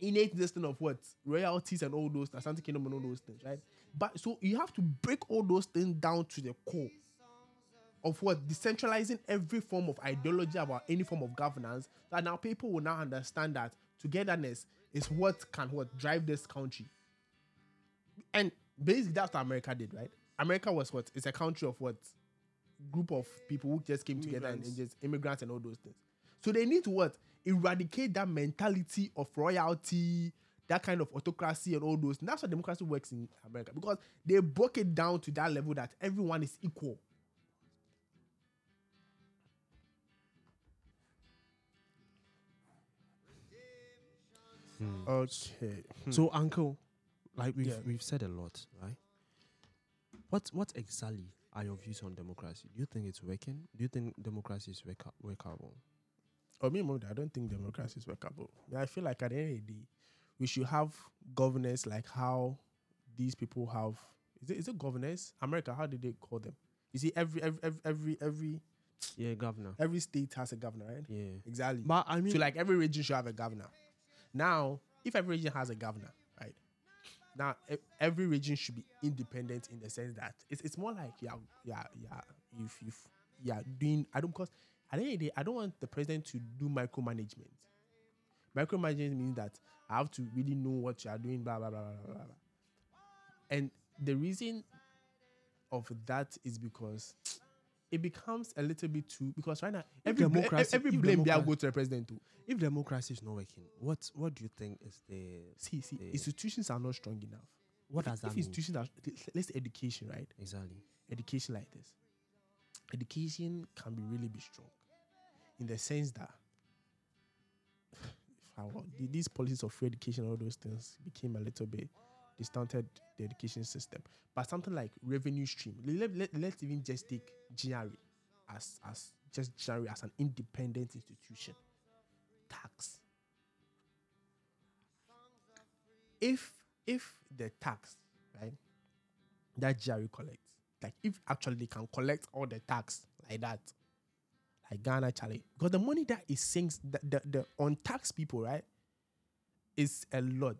innate listing of what? Royalties and all those, Asante Kingdom and all those things, right? But so you have to break all those things down to the core of what? Decentralizing every form of ideology about any form of governance that now people will now understand that togetherness is what can what? Drive this country. And basically that's what america did right? America was what? It's a country of what group of people who just came together and, and just immigrants and all those things. So they need to what? Eradicate that mentality of royalty that kind of autocracy and all those. And that's how democracy works in america. Because they broke it down to that level that everyone is equal. Hmm. Okay. Hmm. So, uncle, like we've Yeah. we've said a lot, right? What what exactly are your views on democracy? Do you think it's working? Do you think democracy is worka- workable? Oh, me, I don't think democracy is workable. I feel like at the end of the day, we should have governance like how these people have. Is it, is it governance? America, how did they call them? You see, every every every every every, Yeah, governor. every state has a governor, right? Yeah. Exactly. but I mean, so like every region should have a governor. Now, if every region has a governor? Now every region should be independent in the sense that it's, it's more like yeah yeah yeah if if yeah doing I don't because at the end of the day I don't want the president to do micromanagement. Micromanagement means that I have to really know what you are doing, blah blah blah blah blah. blah. And the reason of that is because it becomes a little bit too because right now every democracy- every blame democracy- go to the president too. If democracy is not working, what what do you think is the See, see, the- institutions are not strong enough. what if, does that if mean institutions are let's say education, right? exactly? Education like this. Education can be really be strong. In the sense that *sighs* if I were, these policies of free education, all those things became a little bit distorted the education system. But something like revenue stream, let, let, let's even just take GRA as as just GRA as an independent institution. Tax. If if the tax, right, that GRA collects, like if actually they can collect all the tax like that, like Ghana, Charlie, because the money that it sinks, the, the, the untaxed people, right, is a lot,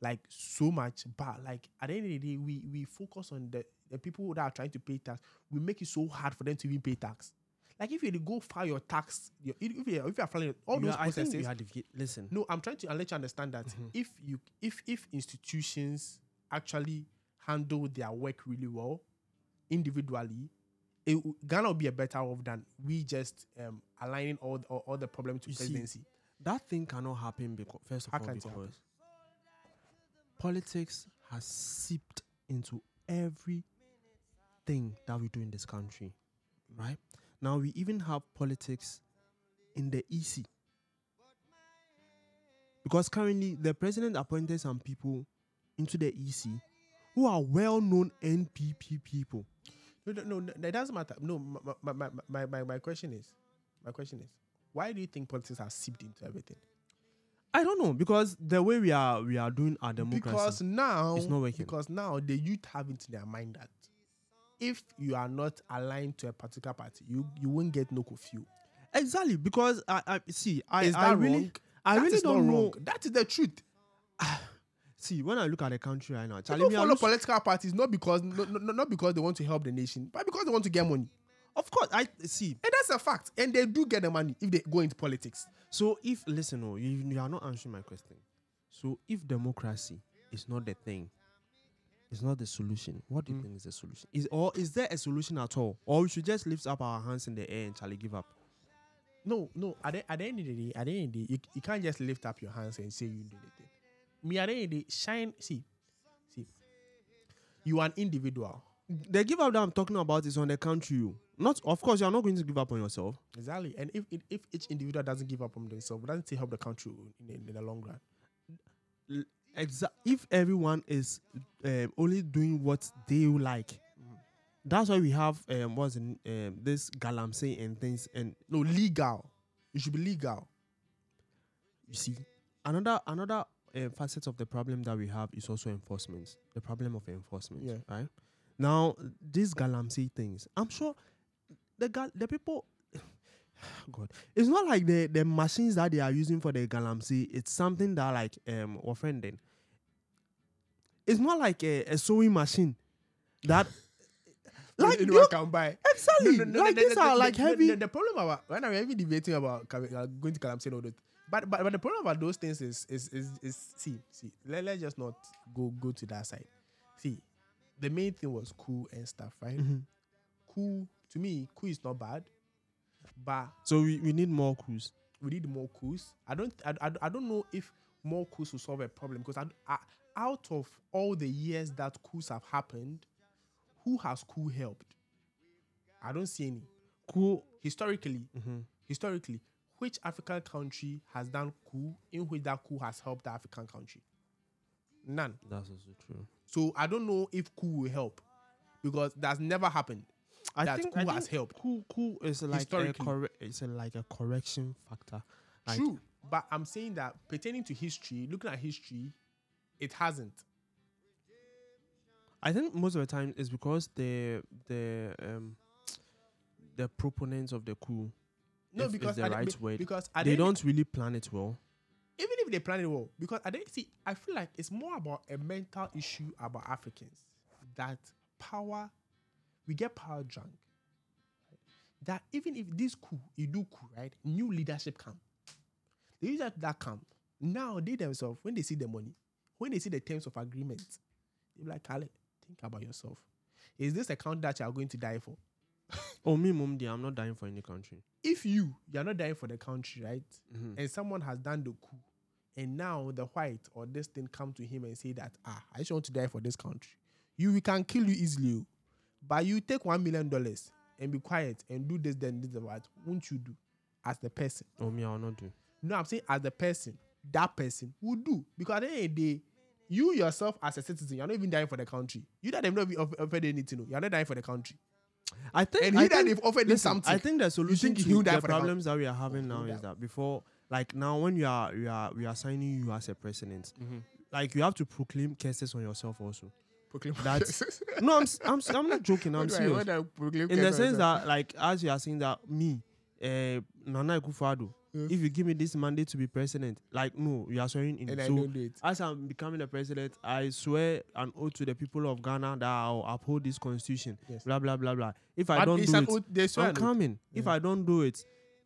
like so much. But like at the end of the day, we we focus on the the people that are trying to pay tax. We make it so hard for them to even pay tax. Like if you go file your tax, your, if you if you are filing all You those are- processes, devi- listen. no, I'm trying to let you understand that Mm-hmm. if you if if institutions actually handle their work really well, individually, it, Ghana will be a better off than we just um, aligning all, the- all, all the problem to You see, presidency. that thing cannot happen because first of How all can't it happen? because politics has seeped into everything that we do in this country right now we even have politics in the ec because currently the president appointed some people into the ec who are well-known npp people No, no, no, it doesn't matter. No, my, my, my, my, my question is, my question is, why do you think politics has seeped into everything? I don't know because the way we are we are doing our democracy Because now, It's not working. because now the youth have it in their mind that if you are not aligned to a particular party, you you won't get no curfew. exactly because i i see i Is I really wrong? i That really don't know. That is the truth. *sighs* See, when I look at the country right now, Charlie, People me, I follow lose- political parties not because no, no- not because they want to help the nation, but because they want to get money. Of course, I see. And that's a fact. And they do get the money if they go into politics. So if listen, oh, you, you are not answering my question. So if democracy is not the thing, it's not the solution. What do you Mm. think is the solution? Is or is there a solution at all, or we should just lift up our hands in the air and Charlie give up? No, no. At the, at the end of the day, at the end of the day, you, you can't just lift up your hands and say you did it. Me, at the end of the day, shine. See, see. You are an individual. The give up that I'm talking about is on the country. oh. Not, of course, you are not going to give up on yourself. Exactly. And if if, if each individual doesn't give up on themselves, doesn't it help the country in, the- in the long run? Exa- if everyone is um, only doing what they like, that's why we have um, what's in, um, this galamsey and things. And No, legal. It should be legal. you see, another another uh, facet of the problem that we have is also enforcement. The problem of enforcement, Yeah. right? Now, these galamsey things, I'm sure the gal- the people. *sighs* God, it's not like the the machines that they are using for the galamsey. It's something that like um offending. It's not like a, a sewing machine that *laughs* like anyone you- can buy. exactly No, no, no, like the- these the- are like heavy. The, problem about when I'm even debating about uh, going to galamsey and all that, but, but but the problem about those things is is is, is see see let, let's just not go go to that side. See, the main thing was coup and stuff, right? Mhm. Coup to me, coup is not bad, but So we, we need more coups. we need more coups. I don't I, I, I don't know if more coups will solve a problem because I, I, out of all the years that coups have happened, who has coup helped? I don't see any. Cool. Historically, Mhm. historically, which African country has done coup in which that coup has helped the African country? None. That's also true. So I don't know if coup will help because that's never happened. I That think coup I has helped. Coup, coup is like a corre- it's a, like a correction factor. Like, True, but I'm saying that pertaining to history, looking at history, it hasn't. I think most of the time it's because the the um the proponents of the coup No, If- because the right be- word. because at they don't really plan it well. even if they plan it well, because I don't see. I feel like it's more about a mental issue about Africans that power, we get power drunk. That even if this coup, you do coup, right? New leadership come. The leadership that come now they themselves when they see the money, when they see the terms of agreement, they be like, Kale, think about yourself. Is this a country that you are going to die for? *laughs* Oh me, mum, dear, I'm not dying for any country. If you you are not dying for the country, right? Mhm. and someone has done the coup, and now the white or this thing come to him and say that ah, I just want to die for this country. You we can kill you easily, oh. But you take one million dollars and be quiet and do this, then this, and that. Won't you do as the person? Oh me, I'll not do. No, I'm saying as the person, that person would do because at the end of the day, you yourself as a citizen, you're not even dying for the country. You that they've not offered anything, you're not dying for the country. I think And I that they've offered Listen, something. I think the solution think to the for the problems that we are having now is that before, like now, when you are you are we are signing you as a president, Mm-hmm. like you have to proclaim cases on yourself also. Proclaim That's- *laughs* No, I'm I'm I'm not joking. I'm serious. I in the sense that like as you are saying that me uh, Nana Akufo-Addo, Yes. if you give me this mandate to be president like no you are swearing in and I so as I'm becoming the president I swear an oath to the people of Ghana that I'll uphold this constitution Yes. blah blah blah blah if I But don't do it oath- they swear I'm coming if Yeah. I don't do it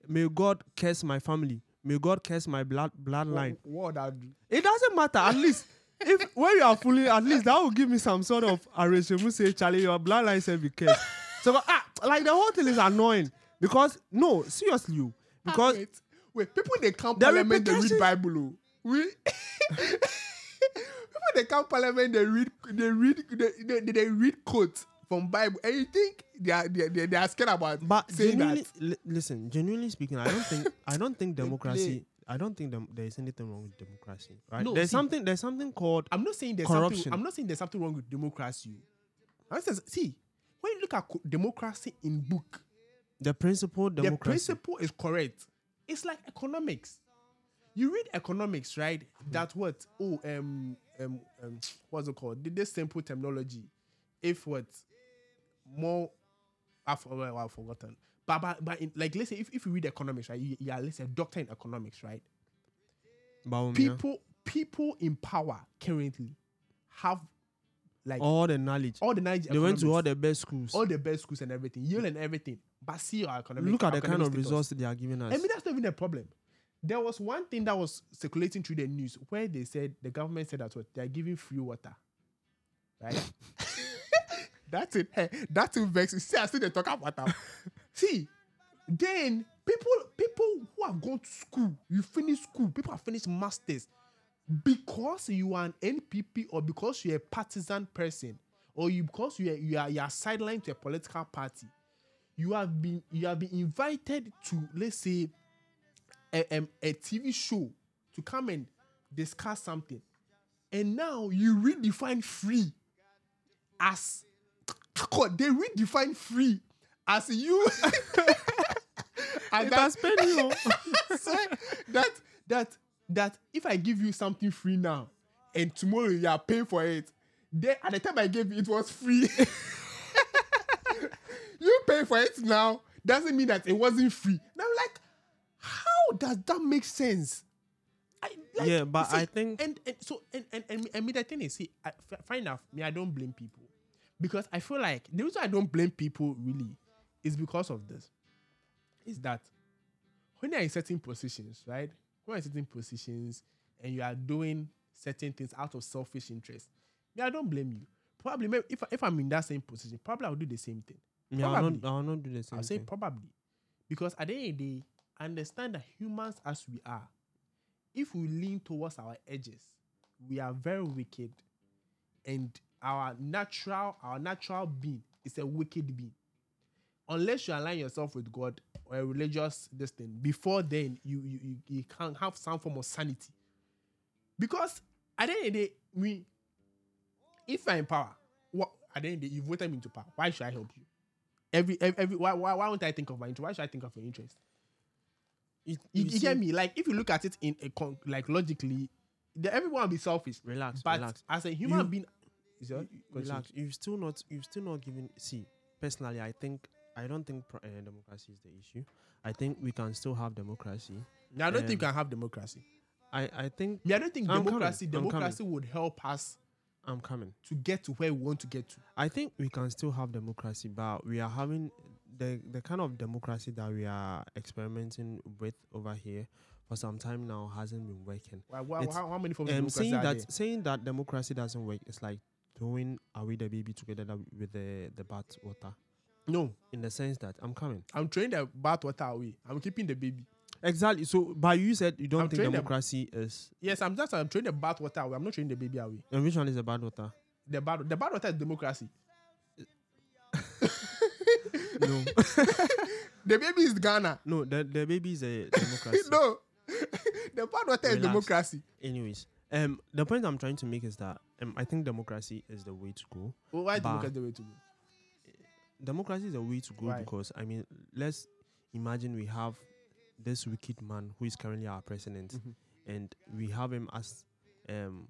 may God curse my family may God curse my blood bloodline What, what it doesn't matter at least if when you are fooling, at least that will give me some sort of arrangement. Say, Charlie, your bloodline said be careful. So ah, like the whole thing is annoying because no, seriously, you because Ah, wait, wait, people they The parliament they read Bible. oh. We *laughs* people they come parliament they read they read they, they, they, they read quotes from Bible and you think they are they, they, they are scared about But saying that. li- listen, genuinely speaking, I don't think I don't think democracy. I don't think there is anything wrong with democracy. Right? No, there's see- something. There's something called. I'm not saying there's Corruption. something. I'm not saying there's something wrong with democracy. I'm saying, see, when you look at democracy in book, The principle democracy. the principle is correct. It's like economics. You read economics, right? That what? Oh, um, um, um, what's it called? This simple terminology. If what? More, I've, well, I've forgotten. But but, but in, like let's say if, if you read economics, right? You, you are let's say a doctor in economics, right? Bawumia. People people in power currently have like all the knowledge. all the knowledge. they went to all the best schools. all the best schools and everything, Yale and everything. But see our economic. Look at the kind of resources they are giving us. I mean, that's not even a problem. There was one thing that was circulating through the news where they said the government said that what they are giving free water, right? *laughs* *laughs* that's it. Hey, that's it. Vex. See, I still they talk about that. *laughs* See, then people people who have gone to school, you finish school, people have finished masters because you are an NPP or because you're a partisan person or you because you are you are, you are sidelined to a political party you have been you have been invited to let's say a, um, a TV show to come and discuss something, and now you redefine free as God, they redefine free as you *laughs* as It that, has paid you. *laughs* say that that that if I give you something free now and tomorrow you are paying for it, then at the time I gave you it was free. *laughs* you pay for it now doesn't mean that it wasn't free. Now like, how does that make sense? I, like, Yeah, but see, I think- and, and so and and and, and me the thing is see, I, f- fair enough. Me, I don't blame people because I feel like the reason I don't blame people really is because of this. Is that when you're in certain positions, right? When you're in certain positions and you are doing certain things out of selfish interest, me, I don't blame you. Probably, maybe if, if I'm in that same position, probably I'll do the same thing. Yeah, I'll not, I'll not do the same I'll say thing. probably. Because at the end of the day, understand that humans as we are, if we lean towards our edges, we are very wicked. And our natural, our natural being is a wicked being. Unless you align yourself with God or a religious this thing, before then you you, you, you can have some form of sanity. Because at the end of the day, we if you're in power, what at the end of the day, you voted me into power. Why should I help you? Every every, every why, why why won't I think of my interest? Why should I think of your interest? You, You, you you see- get me? Like if you look at it in a con- like logically, the, everyone will be selfish. Relax, but relax. as a human You- being, is relax. You've still not. You've still not given. See, personally, I think I don't think pro- uh, democracy is the issue. I think we can still have democracy. I don't think you can have democracy. I I think Me, I don't think I'm coming, democracy I'm democracy would help us I'm coming. to get to where we want to get to. I think we can still have democracy, but we are having the the kind of democracy that we are experimenting with over here for some time now hasn't been working. Why, why, It's- how, how many forms of Um, democracy saying are that there? saying that democracy doesn't work is like throwing away the baby together that- with the the bath water. No, In the sense that I'm coming. I'm throwing the bath water away. I'm keeping the baby. Exactly. So, but you said you don't I'm think throwing the- democracy is. Yes, I'm just I'm throwing the bath water away. I'm not throwing the baby away. And which one is the bad water? The bad the bad water is democracy. *laughs* No, *laughs* The baby is Ghana. no. The the baby is a *laughs* democracy. no, the bad water is Relax. democracy. Anyways, um, the point I'm trying to make is that um, I think democracy is the way to go. Why Bah. democracy the way to go? Democracy is a way to go Why? because I mean, let's imagine we have this wicked man who is currently our president, Mhm. and we have him as um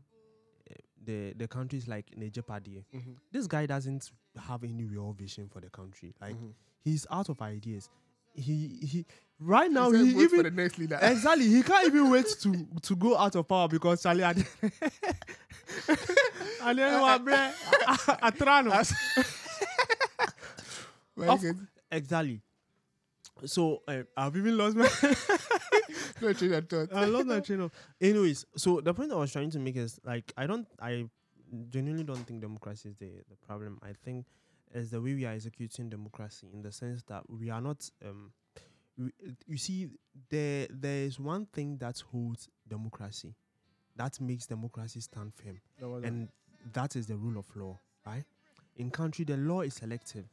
eh, the the country is like jeopardy. Mhm. This guy doesn't have any real vision for the country. Like Mhm. he's out of ideas. He he right now He he, vote for even the next leader. exactly he can't even wait to to go out of power because Charlie and and then what, bruh? Atrano. Very Of- good. Exactly. So uh, I've even lost my. *laughs* no train of thought. I love that train of. Anyways, so the point I was trying to make is like I don't, I genuinely don't think democracy is the the problem. I think is the way we are executing democracy in the sense that we are not. Um, we, you see, there there is one thing that holds democracy, that makes democracy stand firm, and that is the rule of law, right? In country, the law is selective,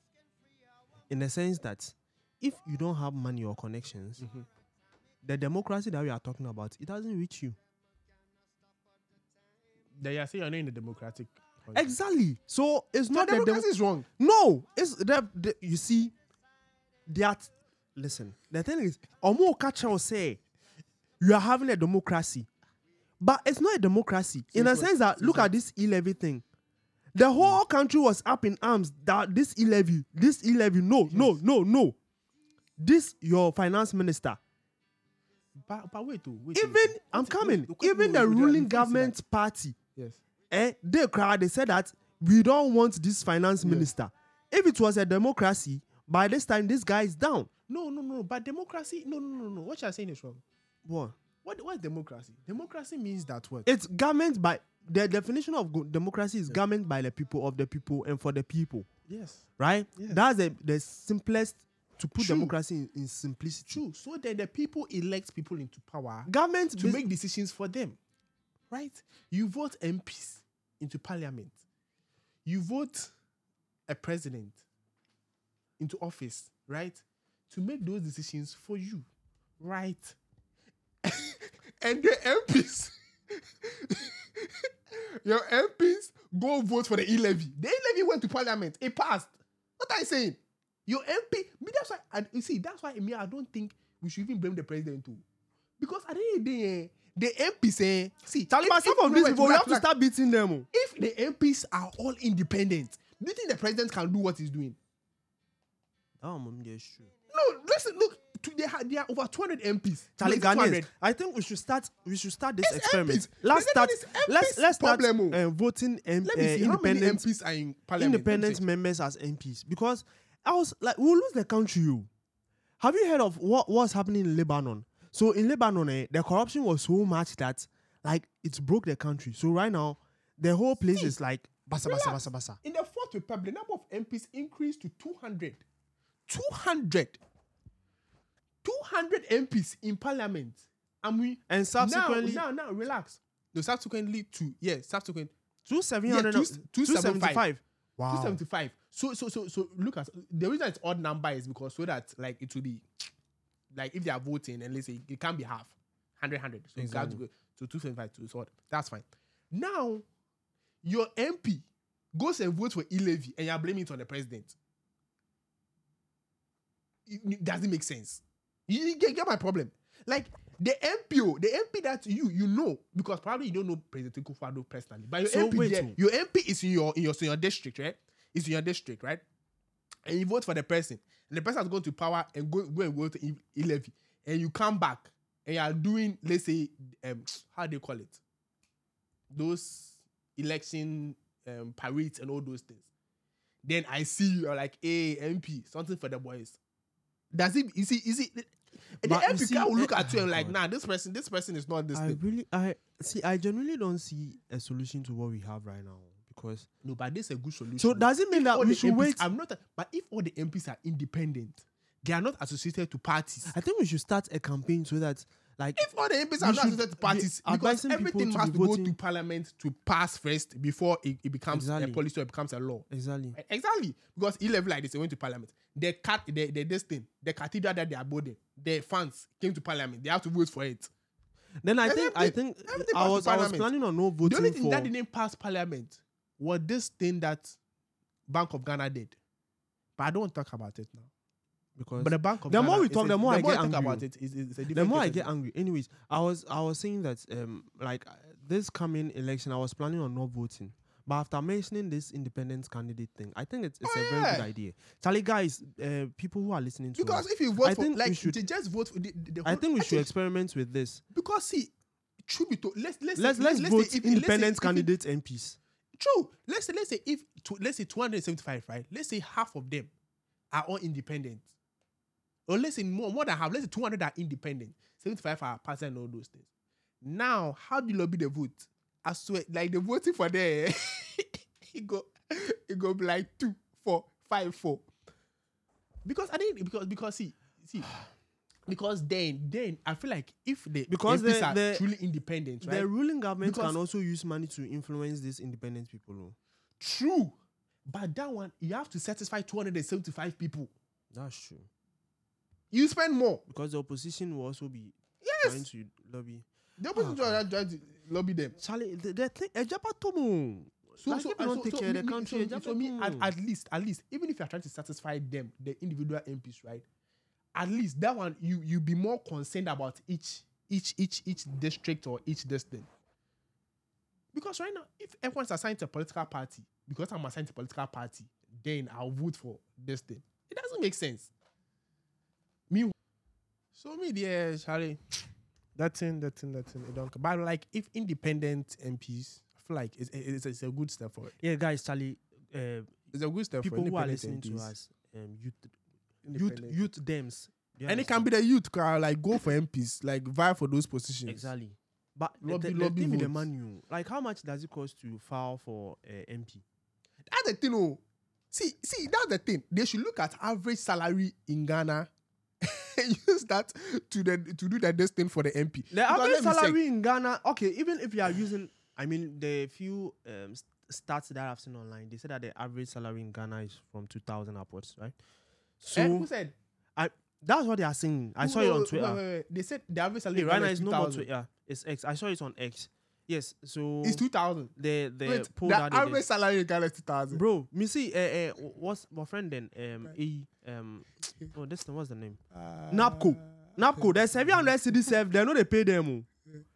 in the sense that if you don't have money or connections, Mhm. the democracy that we are talking about, it doesn't reach you. They are saying you're not in the democratic. country. Exactly. So it's So not the dem- democracy is wrong. no. It's the, the you see that. Listen, the thing is, Omo Okacha will say you are having a democracy, but it's not a democracy in the sense that look at this e levy thing. The whole country was up in arms that this e levy, this e levy, no, no, no, no. This your finance minister. But, but wait, oh, wait. Even wait. I'm Wait, coming. wait, Even the ruling say that- government party Yes. eh, they cried. They said that we don't want this finance minister. If it was a democracy, by this time this guy is down. No, no, no. But democracy, no, no, no, no. What you're saying is wrong. What? What what is democracy? Democracy means that what? It's government by the definition of go- democracy is government by the people of the people and for the people, yes. right? Yes. That's the, the simplest to put True. democracy in, in simplicity. True. So then the people elect people into power Government to bas- make decisions for them. Right? You vote MPs into parliament. You vote a president into office, right? To make those decisions for you. Right? *laughs* and the MPs your MPs *laughs* go vote for the e-levy. The e-levy went to parliament. It passed. What are you saying? Your MP, me, that's why, and you see, that's why me, I don't think we should even blame the president too. Because at the end of the day, eh, the MPs, eh, see, Charlie, if- some of these people, we have to start beating them. oh. If the MPs are all independent, do you think the president can do what he's doing? Oh, mom, yeah, sure. No, listen, look, to, they, ha- they are over 200 MPs. Charlie No, 200. Ghanaians, I think we should start. We should start this It's experiment. MPs. Let's start. Let's let's start oh. uh, voting um, Let uh, me see how many MPs are in parliament. Independent members as MPs because I was like, we'll lose the country. You have you heard of what what's happening in Lebanon? So in Lebanon, eh, the corruption was so much that like it broke the country. So right now, the whole place See, is like basa basa basa basa. In the Fourth Republic, the number of MPs increased to 200. 200. 200 MPs in parliament. And we And subsequently, now, now, now relax. No, subsequently to yeah, subsequent two seven hundred, two- two 275. Wow. 275. So so so so look at the reason it's odd number is because so that like it will be like if they are voting and let's say it can't be half 100 100 so it's got to go to 275 to odd that's fine now your mp goes and votes for e-levy and you're blaming it on the president it, it doesn't make sense you, you get, get my problem like the MPO, the MP that you you know because probably you don't know President Kufado personally, but your So MP, there- oh. your MP is in your in your, in your district, right? It's in your district, right? And you vote for the person, and the person has gone to power and go go and vote to levy, and you come back and you are doing let's say um how do you call it? Those election um parades and all those things. Then I see you are like, hey MP, something for the boys. Does it? You see? You see? The, the But you MP see, guy will eh, look at you and like, nah, this person, this person is not this I thing. really, I see. I genuinely don't see a solution to what we have right now because. No, but this is a good solution. So does it mean If that we should MPs wait? I'm not, but if all the MPs are independent, they are not associated to parties. I think we should start a campaign so that, like, If all the MPs are not should to parties, because everything to be to go to parliament to pass first before it, it becomes Exactly. a policy or becomes a law. exactly. E- Exactly. Because E level like this, they went to parliament. The cat the, the this thing, the cathedral that they are building, the funds came to parliament. They have to vote for it. Then I Everything- think I think everything I was I was planning on no voting. The only thing for. that didn't pass parliament was this thing that Bank of Ghana did. But I don't want to talk about it now. Because But the Bank of The Ghana, more we talk, the more I get angry. about it. It's, it's the more I get angry. Anyways, I was I was saying that um like uh, this coming election, I was planning on not voting. But after mentioning this independent candidate thing, I think it's, it's Oh, a very good idea. Charlie, guys, uh, people who are listening to Because us, if you vote I for think we should- just vote for the, the, the I think we should think- experiment with this. because see, told, let's let's Let's say, let's, say vote if- say independent if it- candidate MPs. True. Let's say let's say if tw- let's say 275, right? Let's say half of them are all independent. Or let's say more, more than half, let's say 200 are independent, 75 are party and all those things. Now, how do you lobby the vote? I swear, like the voting for there, *laughs* it go, it go be like two, four, five, four. Because I think because because see see because then then I feel like if the Because MPs the- are the- truly independent, right? The ruling government Because- can also use money to influence these independent people. oh. True, but that one you have to satisfy 275 people. That's true. You spend more. Because the opposition will also be Yes, trying to lobby. the opposition Ah, trying to lobby them. Charlie, the, the thing, Ejapa Tomo. So, Like, so, you don't so, take so care me- the country, so, so me, at, at least, at least, even if you're trying to satisfy them, the individual MPs, right? At least that one, you you be more concerned about each each each each district or each district. Because right now, if everyone's assigned to a political party, because I'm assigned to a political party, then I'll vote for this thing. It doesn't make sense. So me, yeah, Charlie, that thing, that thing, that thing, it don't. But like, if independent MPs, I feel like it's, it's, it's a good step forward. Yeah, guys, Charlie, uh, It's a good step people for who are listening to us, um, youth, youth, youth dems. And it can be the youth can like go for MPs, like vie for those positions. Exactly. But the- Lobby- the, the lobby thing with the votes. manu, like how much does it cost to file for uh, MP? That's the thing. Oh, see, see, that's the thing. They should look at average salary in Ghana *laughs* use that to the to do the this thing for the MP. The average let me say- salary in Ghana, okay, even if you are using, I mean, the few um, stats that I've seen online, they said that the average salary in Ghana is from 2,000 upwards, right? So Eh, who said? I that's what they are saying. I Who- saw it on Twitter. wait, wait, wait. They said the average salary Hey, right now is it's no more 2000. Twitter. It's X. I saw it on X. Yes. So It's two thousand. the the Wait, poll the they did- average salary in Ghana is two thousand. Bro, me see, uh, uh, what's my friend then? Um, E, um, oh, this thing, what's the name? Napco. Napco. There's 700 cities served. They know they pay them.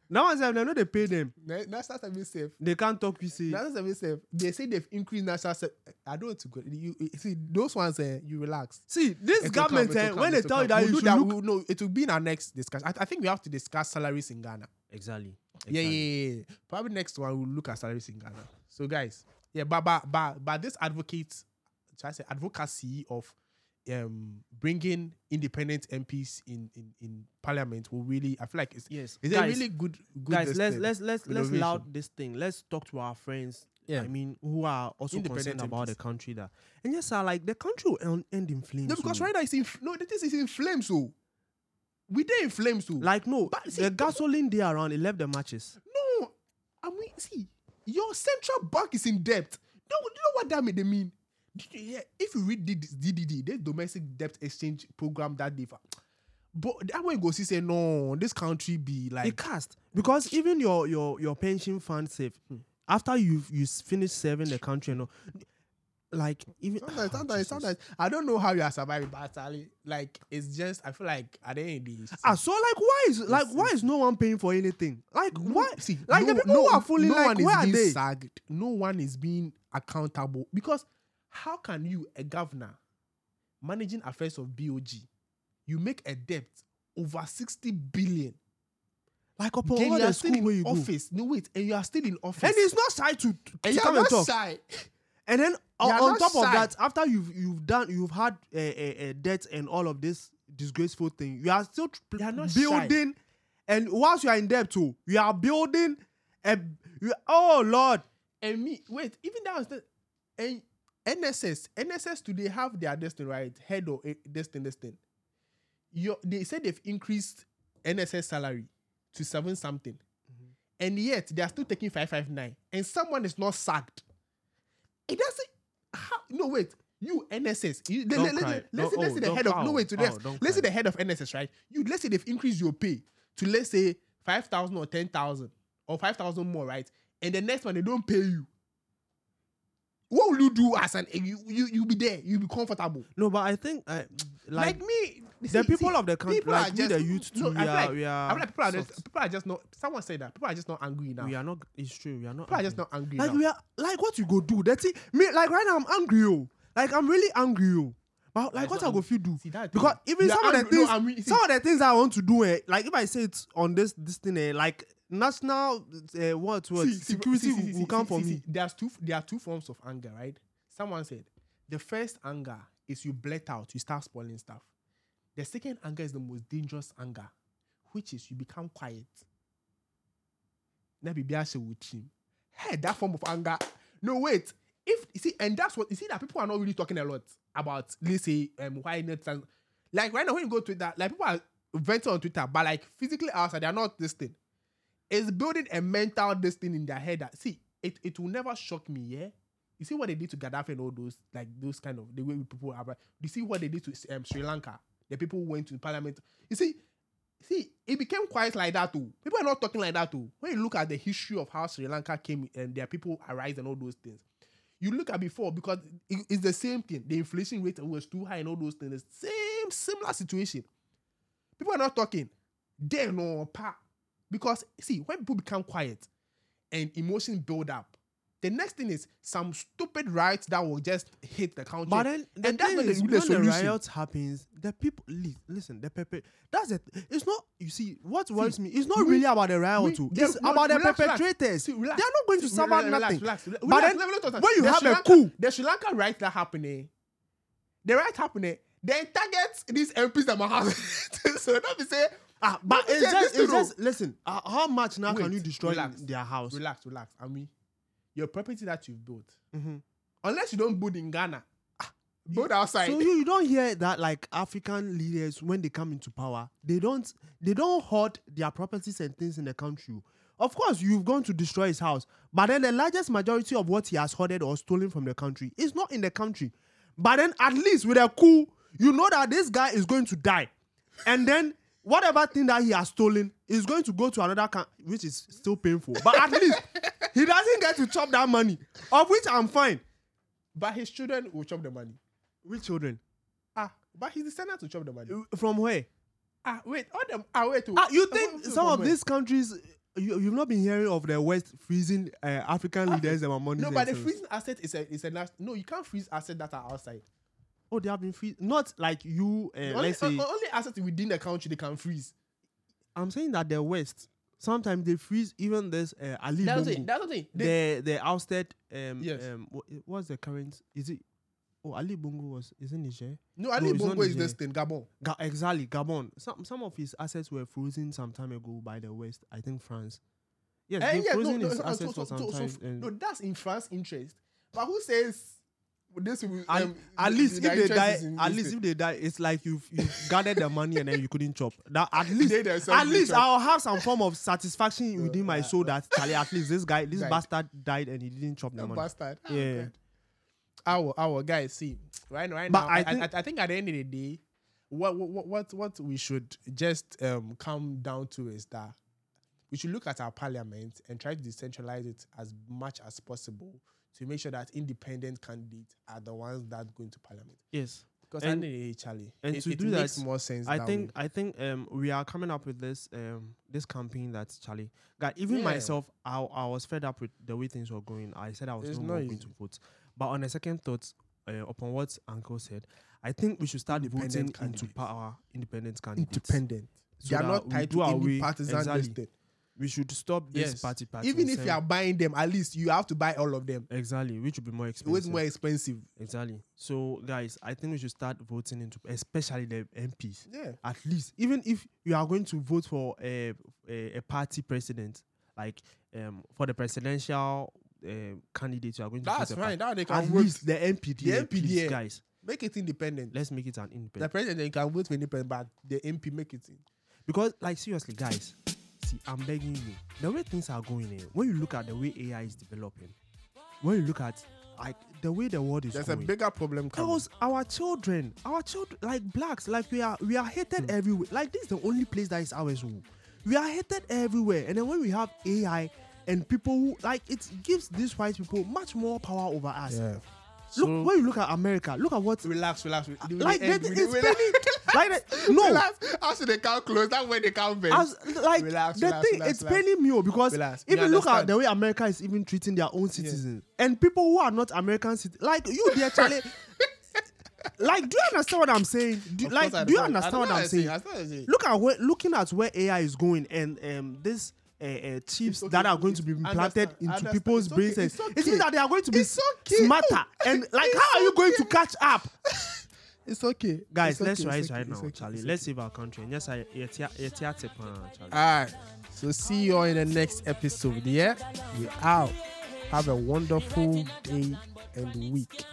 That one serve, they know they pay them. National service safe. They can't talk. We say. National service safe. They say they've increased national service. I don't want to go. You you- see those ones. Uh, you relax. See, this It will government, come, it eh, will when they it will tell you that We'll you do should that, look. we'll- no, it will be in our next discussion. I, I think we have to discuss salaries in Ghana. Exactly. Yeah, yeah, yeah, yeah. Probably next one we'll look at salaries in Ghana. So guys, yeah, but but but, but this advocate, should I say advocacy of um bringing independent MPs in in in parliament will really I feel like it's Yes. it's guys, a really good good guys, let's let's let's let's loud this thing. Let's talk to our friends. Yeah. I mean, who are also Independent concerned about the country that, and yes, sir, like the country will end- in flames. no because oh. right now it's in no this is in flames so we there in flames so like no, But see, the gasoline day around it left the matches. no I mean see your central bank is in debt. No, you know what that may they mean? You hear- If you read the DDD, the domestic debt exchange program that they, fa- but that one go see say no, this country be like it cast because even your your your pension fund save Hmm. after you s- finish serving the country and all, like even Sometimes, Ah, sometimes, sometimes I don't know how you are surviving, but like it's just I feel like at the end of the day, Ah, so like why is like why is no one paying for anything? Like No- why? See, like the no, people no, who are fully no like one is where are being they? sagged. No one is being accountable because how can you, a governor, managing affairs of BOG, you make a debt over sixty billion? Like upon Then all the school where you go, office. No wait, and you are still in office. and it's not shy to, to and come and talk. shy. And then on, on top of that, after you've you've done you've had a, a, debt and all of this disgraceful thing, you are still You are not shy. building. And whilst you are in debt too, you are building a. You, oh Lord, And me, wait, even that was the and NSS, NSS today have their destiny right head or this thing, this thing. You, they said they've increased NSS salary to seven something, Mm-hmm. and yet they are still taking five five nine, and someone is not sacked. It doesn't. How, no wait, you NSS. You, let, Don't let, let, cry. let's, Don't- say- let's oh, say the head of no oh, wait. To oh, let's, let's say the head of NSS right. You let's say they've increased your pay to let's say five thousand or ten thousand or five thousand more, right? And the next one they don't pay you. What will you do as an you you you be there? You be comfortable. no, but I think uh, Like, like, me, the people of the country, like are we the youth too, no, we I are like, we I are feel like people are soft. just people are just not. Someone said that people are just not angry now. we are not. It's true. We are not. people are just not angry like enough. we are like what you go do. That's it. Me like right now I'm angry. Oh, like I'm really angry. Oh, but like what I go angry. feel do. See, that Because even some of the angry- no, things, I'm re- see, some of the things I want to do, eh, like if I say it on this this thing, eh, like national uh, what what see, security see, will, see, will come see, me. There's two. There are two forms of anger, right? Someone said the first anger is you blurt out, you start spoiling stuff. The second anger is the most dangerous anger, which is you become quiet. Hey, that form of anger. No, wait. If you see, and that's what you see that people are not really talking a lot about, let's say, um, why not trans- like right now when you go to Twitter, like people are venting on Twitter, but like physically outside, they are not this thing. It's building a mental this thing in their head that see, it, it will never shock me, yeah. You see what they did to Gaddafi and all those like those kind of the way people are. You see what they did to um, Sri Lanka. The people went to parliament. You see, see, it became quite like that too. People are not talking like that too. When you look at the history of how Sri Lanka came and their people arise and all those things, you look at before because it- it's the same thing. The inflation rate was too high and all those things. Same similar situation. People are not talking. They know pa. Because see, when people become quiet and emotion build up, the next thing is some stupid riots that will just hit the country. But then, the and that's not the, is, the when the solution. riot happens, the people li- listen. The pepper. That's it. It's not. You see, what worries me. It's not we- really about the riot. we-. It's no, about the relax, relax. perpetrators. See, relax. They are not going to See, serve relax, nothing. relax, relax, But then, when you the have Sri a Lanka- coup, the Sri Lanka riot that happening, eh, the riot happening, eh, they target these MPs that my house. *laughs* so don't be say, ah, but it's just, it's just listen. Uh, how much now can you destroy relax, their house? relax, relax. I mean, your property that you've built, Mhm. unless you don't build in Ghana, ah, build outside. So you, you don't hear that like African leaders when they come into power, they don't they don't hoard their properties and things in the country. Of course, you've gone to destroy his house, but then the largest majority of what he has hoarded or stolen from the country is not in the country. But then at least with a coup, you know that this guy is going to die, and then whatever thing that he has stolen is going to go to another country, which is still painful. But at least he doesn't get to chop that money, of which I'm fine. but his children will chop the money. With children, Ah, but he's descendant to chop the money. from where? Ah, wait, all them. Ah, wait. Ah, you think some of these countries you, you've not been hearing of the West freezing uh, African leaders and money? No, but the freezing asset is a is a nas- no. You can't freeze assets that are outside. Oh, they have been freeze. Not like you. Uh, only, let's say o- only assets within the country they can freeze. I'm saying that the West sometimes they freeze even this uh, Ali That's Bongo. it. That's the thing. They, the the ousted um Yes. um what, what's the current is it oh Ali Bongo was is it Niger no, Ali not Bongo is this thing. Gabon. Ga- exactly Gabon some some of his assets were frozen some time ago by the West I think France yes Eh, they yeah, no, frozen no, his no, so- assets so- for some so- so time no, that's in France interest. But who says this will at, um, at least the- if they die, at least if they die, it's like you've you've gathered the money and then you couldn't chop. That at least at least chop. I'll have some form of satisfaction *laughs* within my soul that Charlie, at least this guy, this Died. bastard died and he didn't chop the That money. bastard. Oh, Yeah. God. Our our guys, see right right But now. I I, think- I, I think at the end of the day, what what what what we should just um come down to is that we should look at our parliament and try to decentralize it as much as possible to make sure that independent candidates are the ones that go into parliament. Yes. Because And- at the end of the day, Charlie, and it, to it do makes that, more sense. I think way. I think um we are coming up with this um this campaign that's Charlie. God, even Yeah. myself, I, I was fed up with the way things were going. I said I was It's no not more going to vote. But on a second thought, uh, upon what Uncle said, I think we should start voting into power independent candidates. independent. So they are not tied to any partisan exactly. listed. We should stop this Yes. party party. Even if you are buying them, at least you have to buy all of them. exactly, which would be more expensive. It's more expensive. exactly. So, guys, I think we should start voting into, especially the MPs. Yeah. At least, even if you are going to vote for a a, a party president, like um for the presidential uh, candidate, you are going to That's fine. That they At can vote. least the MPD, The MPD, please, yeah. guys. Make it independent. Let's make it an independent. The president can vote for independent, but the MP make it in. Because, like, seriously, guys, see, I'm begging you. The way things are going in, when you look at the way AI is developing, when you look at like the way the world is There's a bigger problem coming. because our children, our children, like blacks, like we are, we are hated Hmm. everywhere. Like this is the only place that is ours. home. We are hated everywhere, and then when we have AI and people who like, it gives these white people much more power over us. yeah. Look, when you look at America, look at what relax, relax. Like that, end- we- it's we- penny, *laughs* like that, no. Relax. After they can't close, that's when they can't bend. As, like Relax, the relax, thing, relax, it's relax. oh, because Relax. Even look at the way America is even treating their own citizens and people who are not American citizens, like you, dear Charlie. *laughs* like, do you understand what I'm saying? Do, like, do you understand what I'm saying? What I'm saying. Look at where, looking at where AI is going and um this. Uh, uh, chips okay, that are going to be implanted understand, into understand. people's It's okay, brains. and it's It means that they are going to be okay. smarter. And like, It's how are you going to catch up? *laughs* It's okay. Guys, It's let's okay, rise okay, right it's now, okay, Charlie. it's Let's okay. save our country. And yes, I yet yet Charlie. Alright. So see you all in the next episode. Yeah? We out. Have a wonderful day and week.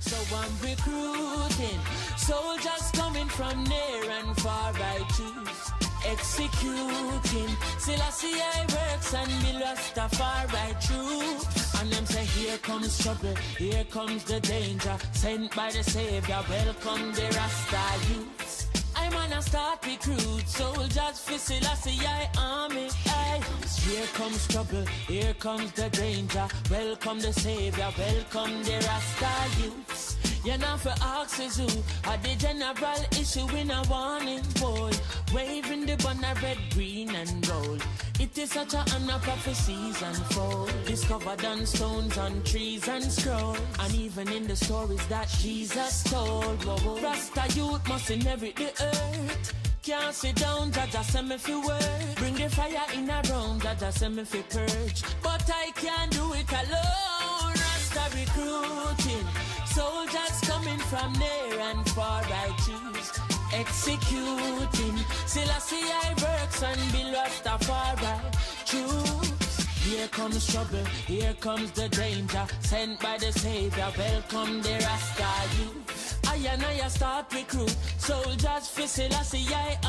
So I'm recruiting soldiers coming from near and far. I choose executing. Selassie I works and a far right true. And them say, Here comes trouble, here comes the danger. Sent by the Savior, welcome the Rasta youths. I'm on a start recruit soldiers for Selassie I see I army. Here comes trouble, here comes the danger. Welcome the savior, welcome the Rasta youths. You're not for who are the general issue in a warning boy. Waving the banner red, green and gold. It is such a honor prophecies unfold. Discovered on stones, on trees and scroll. And even in the stories that Jesus told. Rasta youth must inherit the earth. Can't sit down, Jah Jah send me fi work. Bring the fire in a room, Jah Jah send me fi purge. But I can't do it alone. Rasta recruiting, soldiers coming from near and far. I choose executing. Selassie I works and be lost afar. I choose. Here comes trouble, here comes the danger. Sent by the Savior, welcome the Rasta youth. I and I start recruit soldiers for Selassie I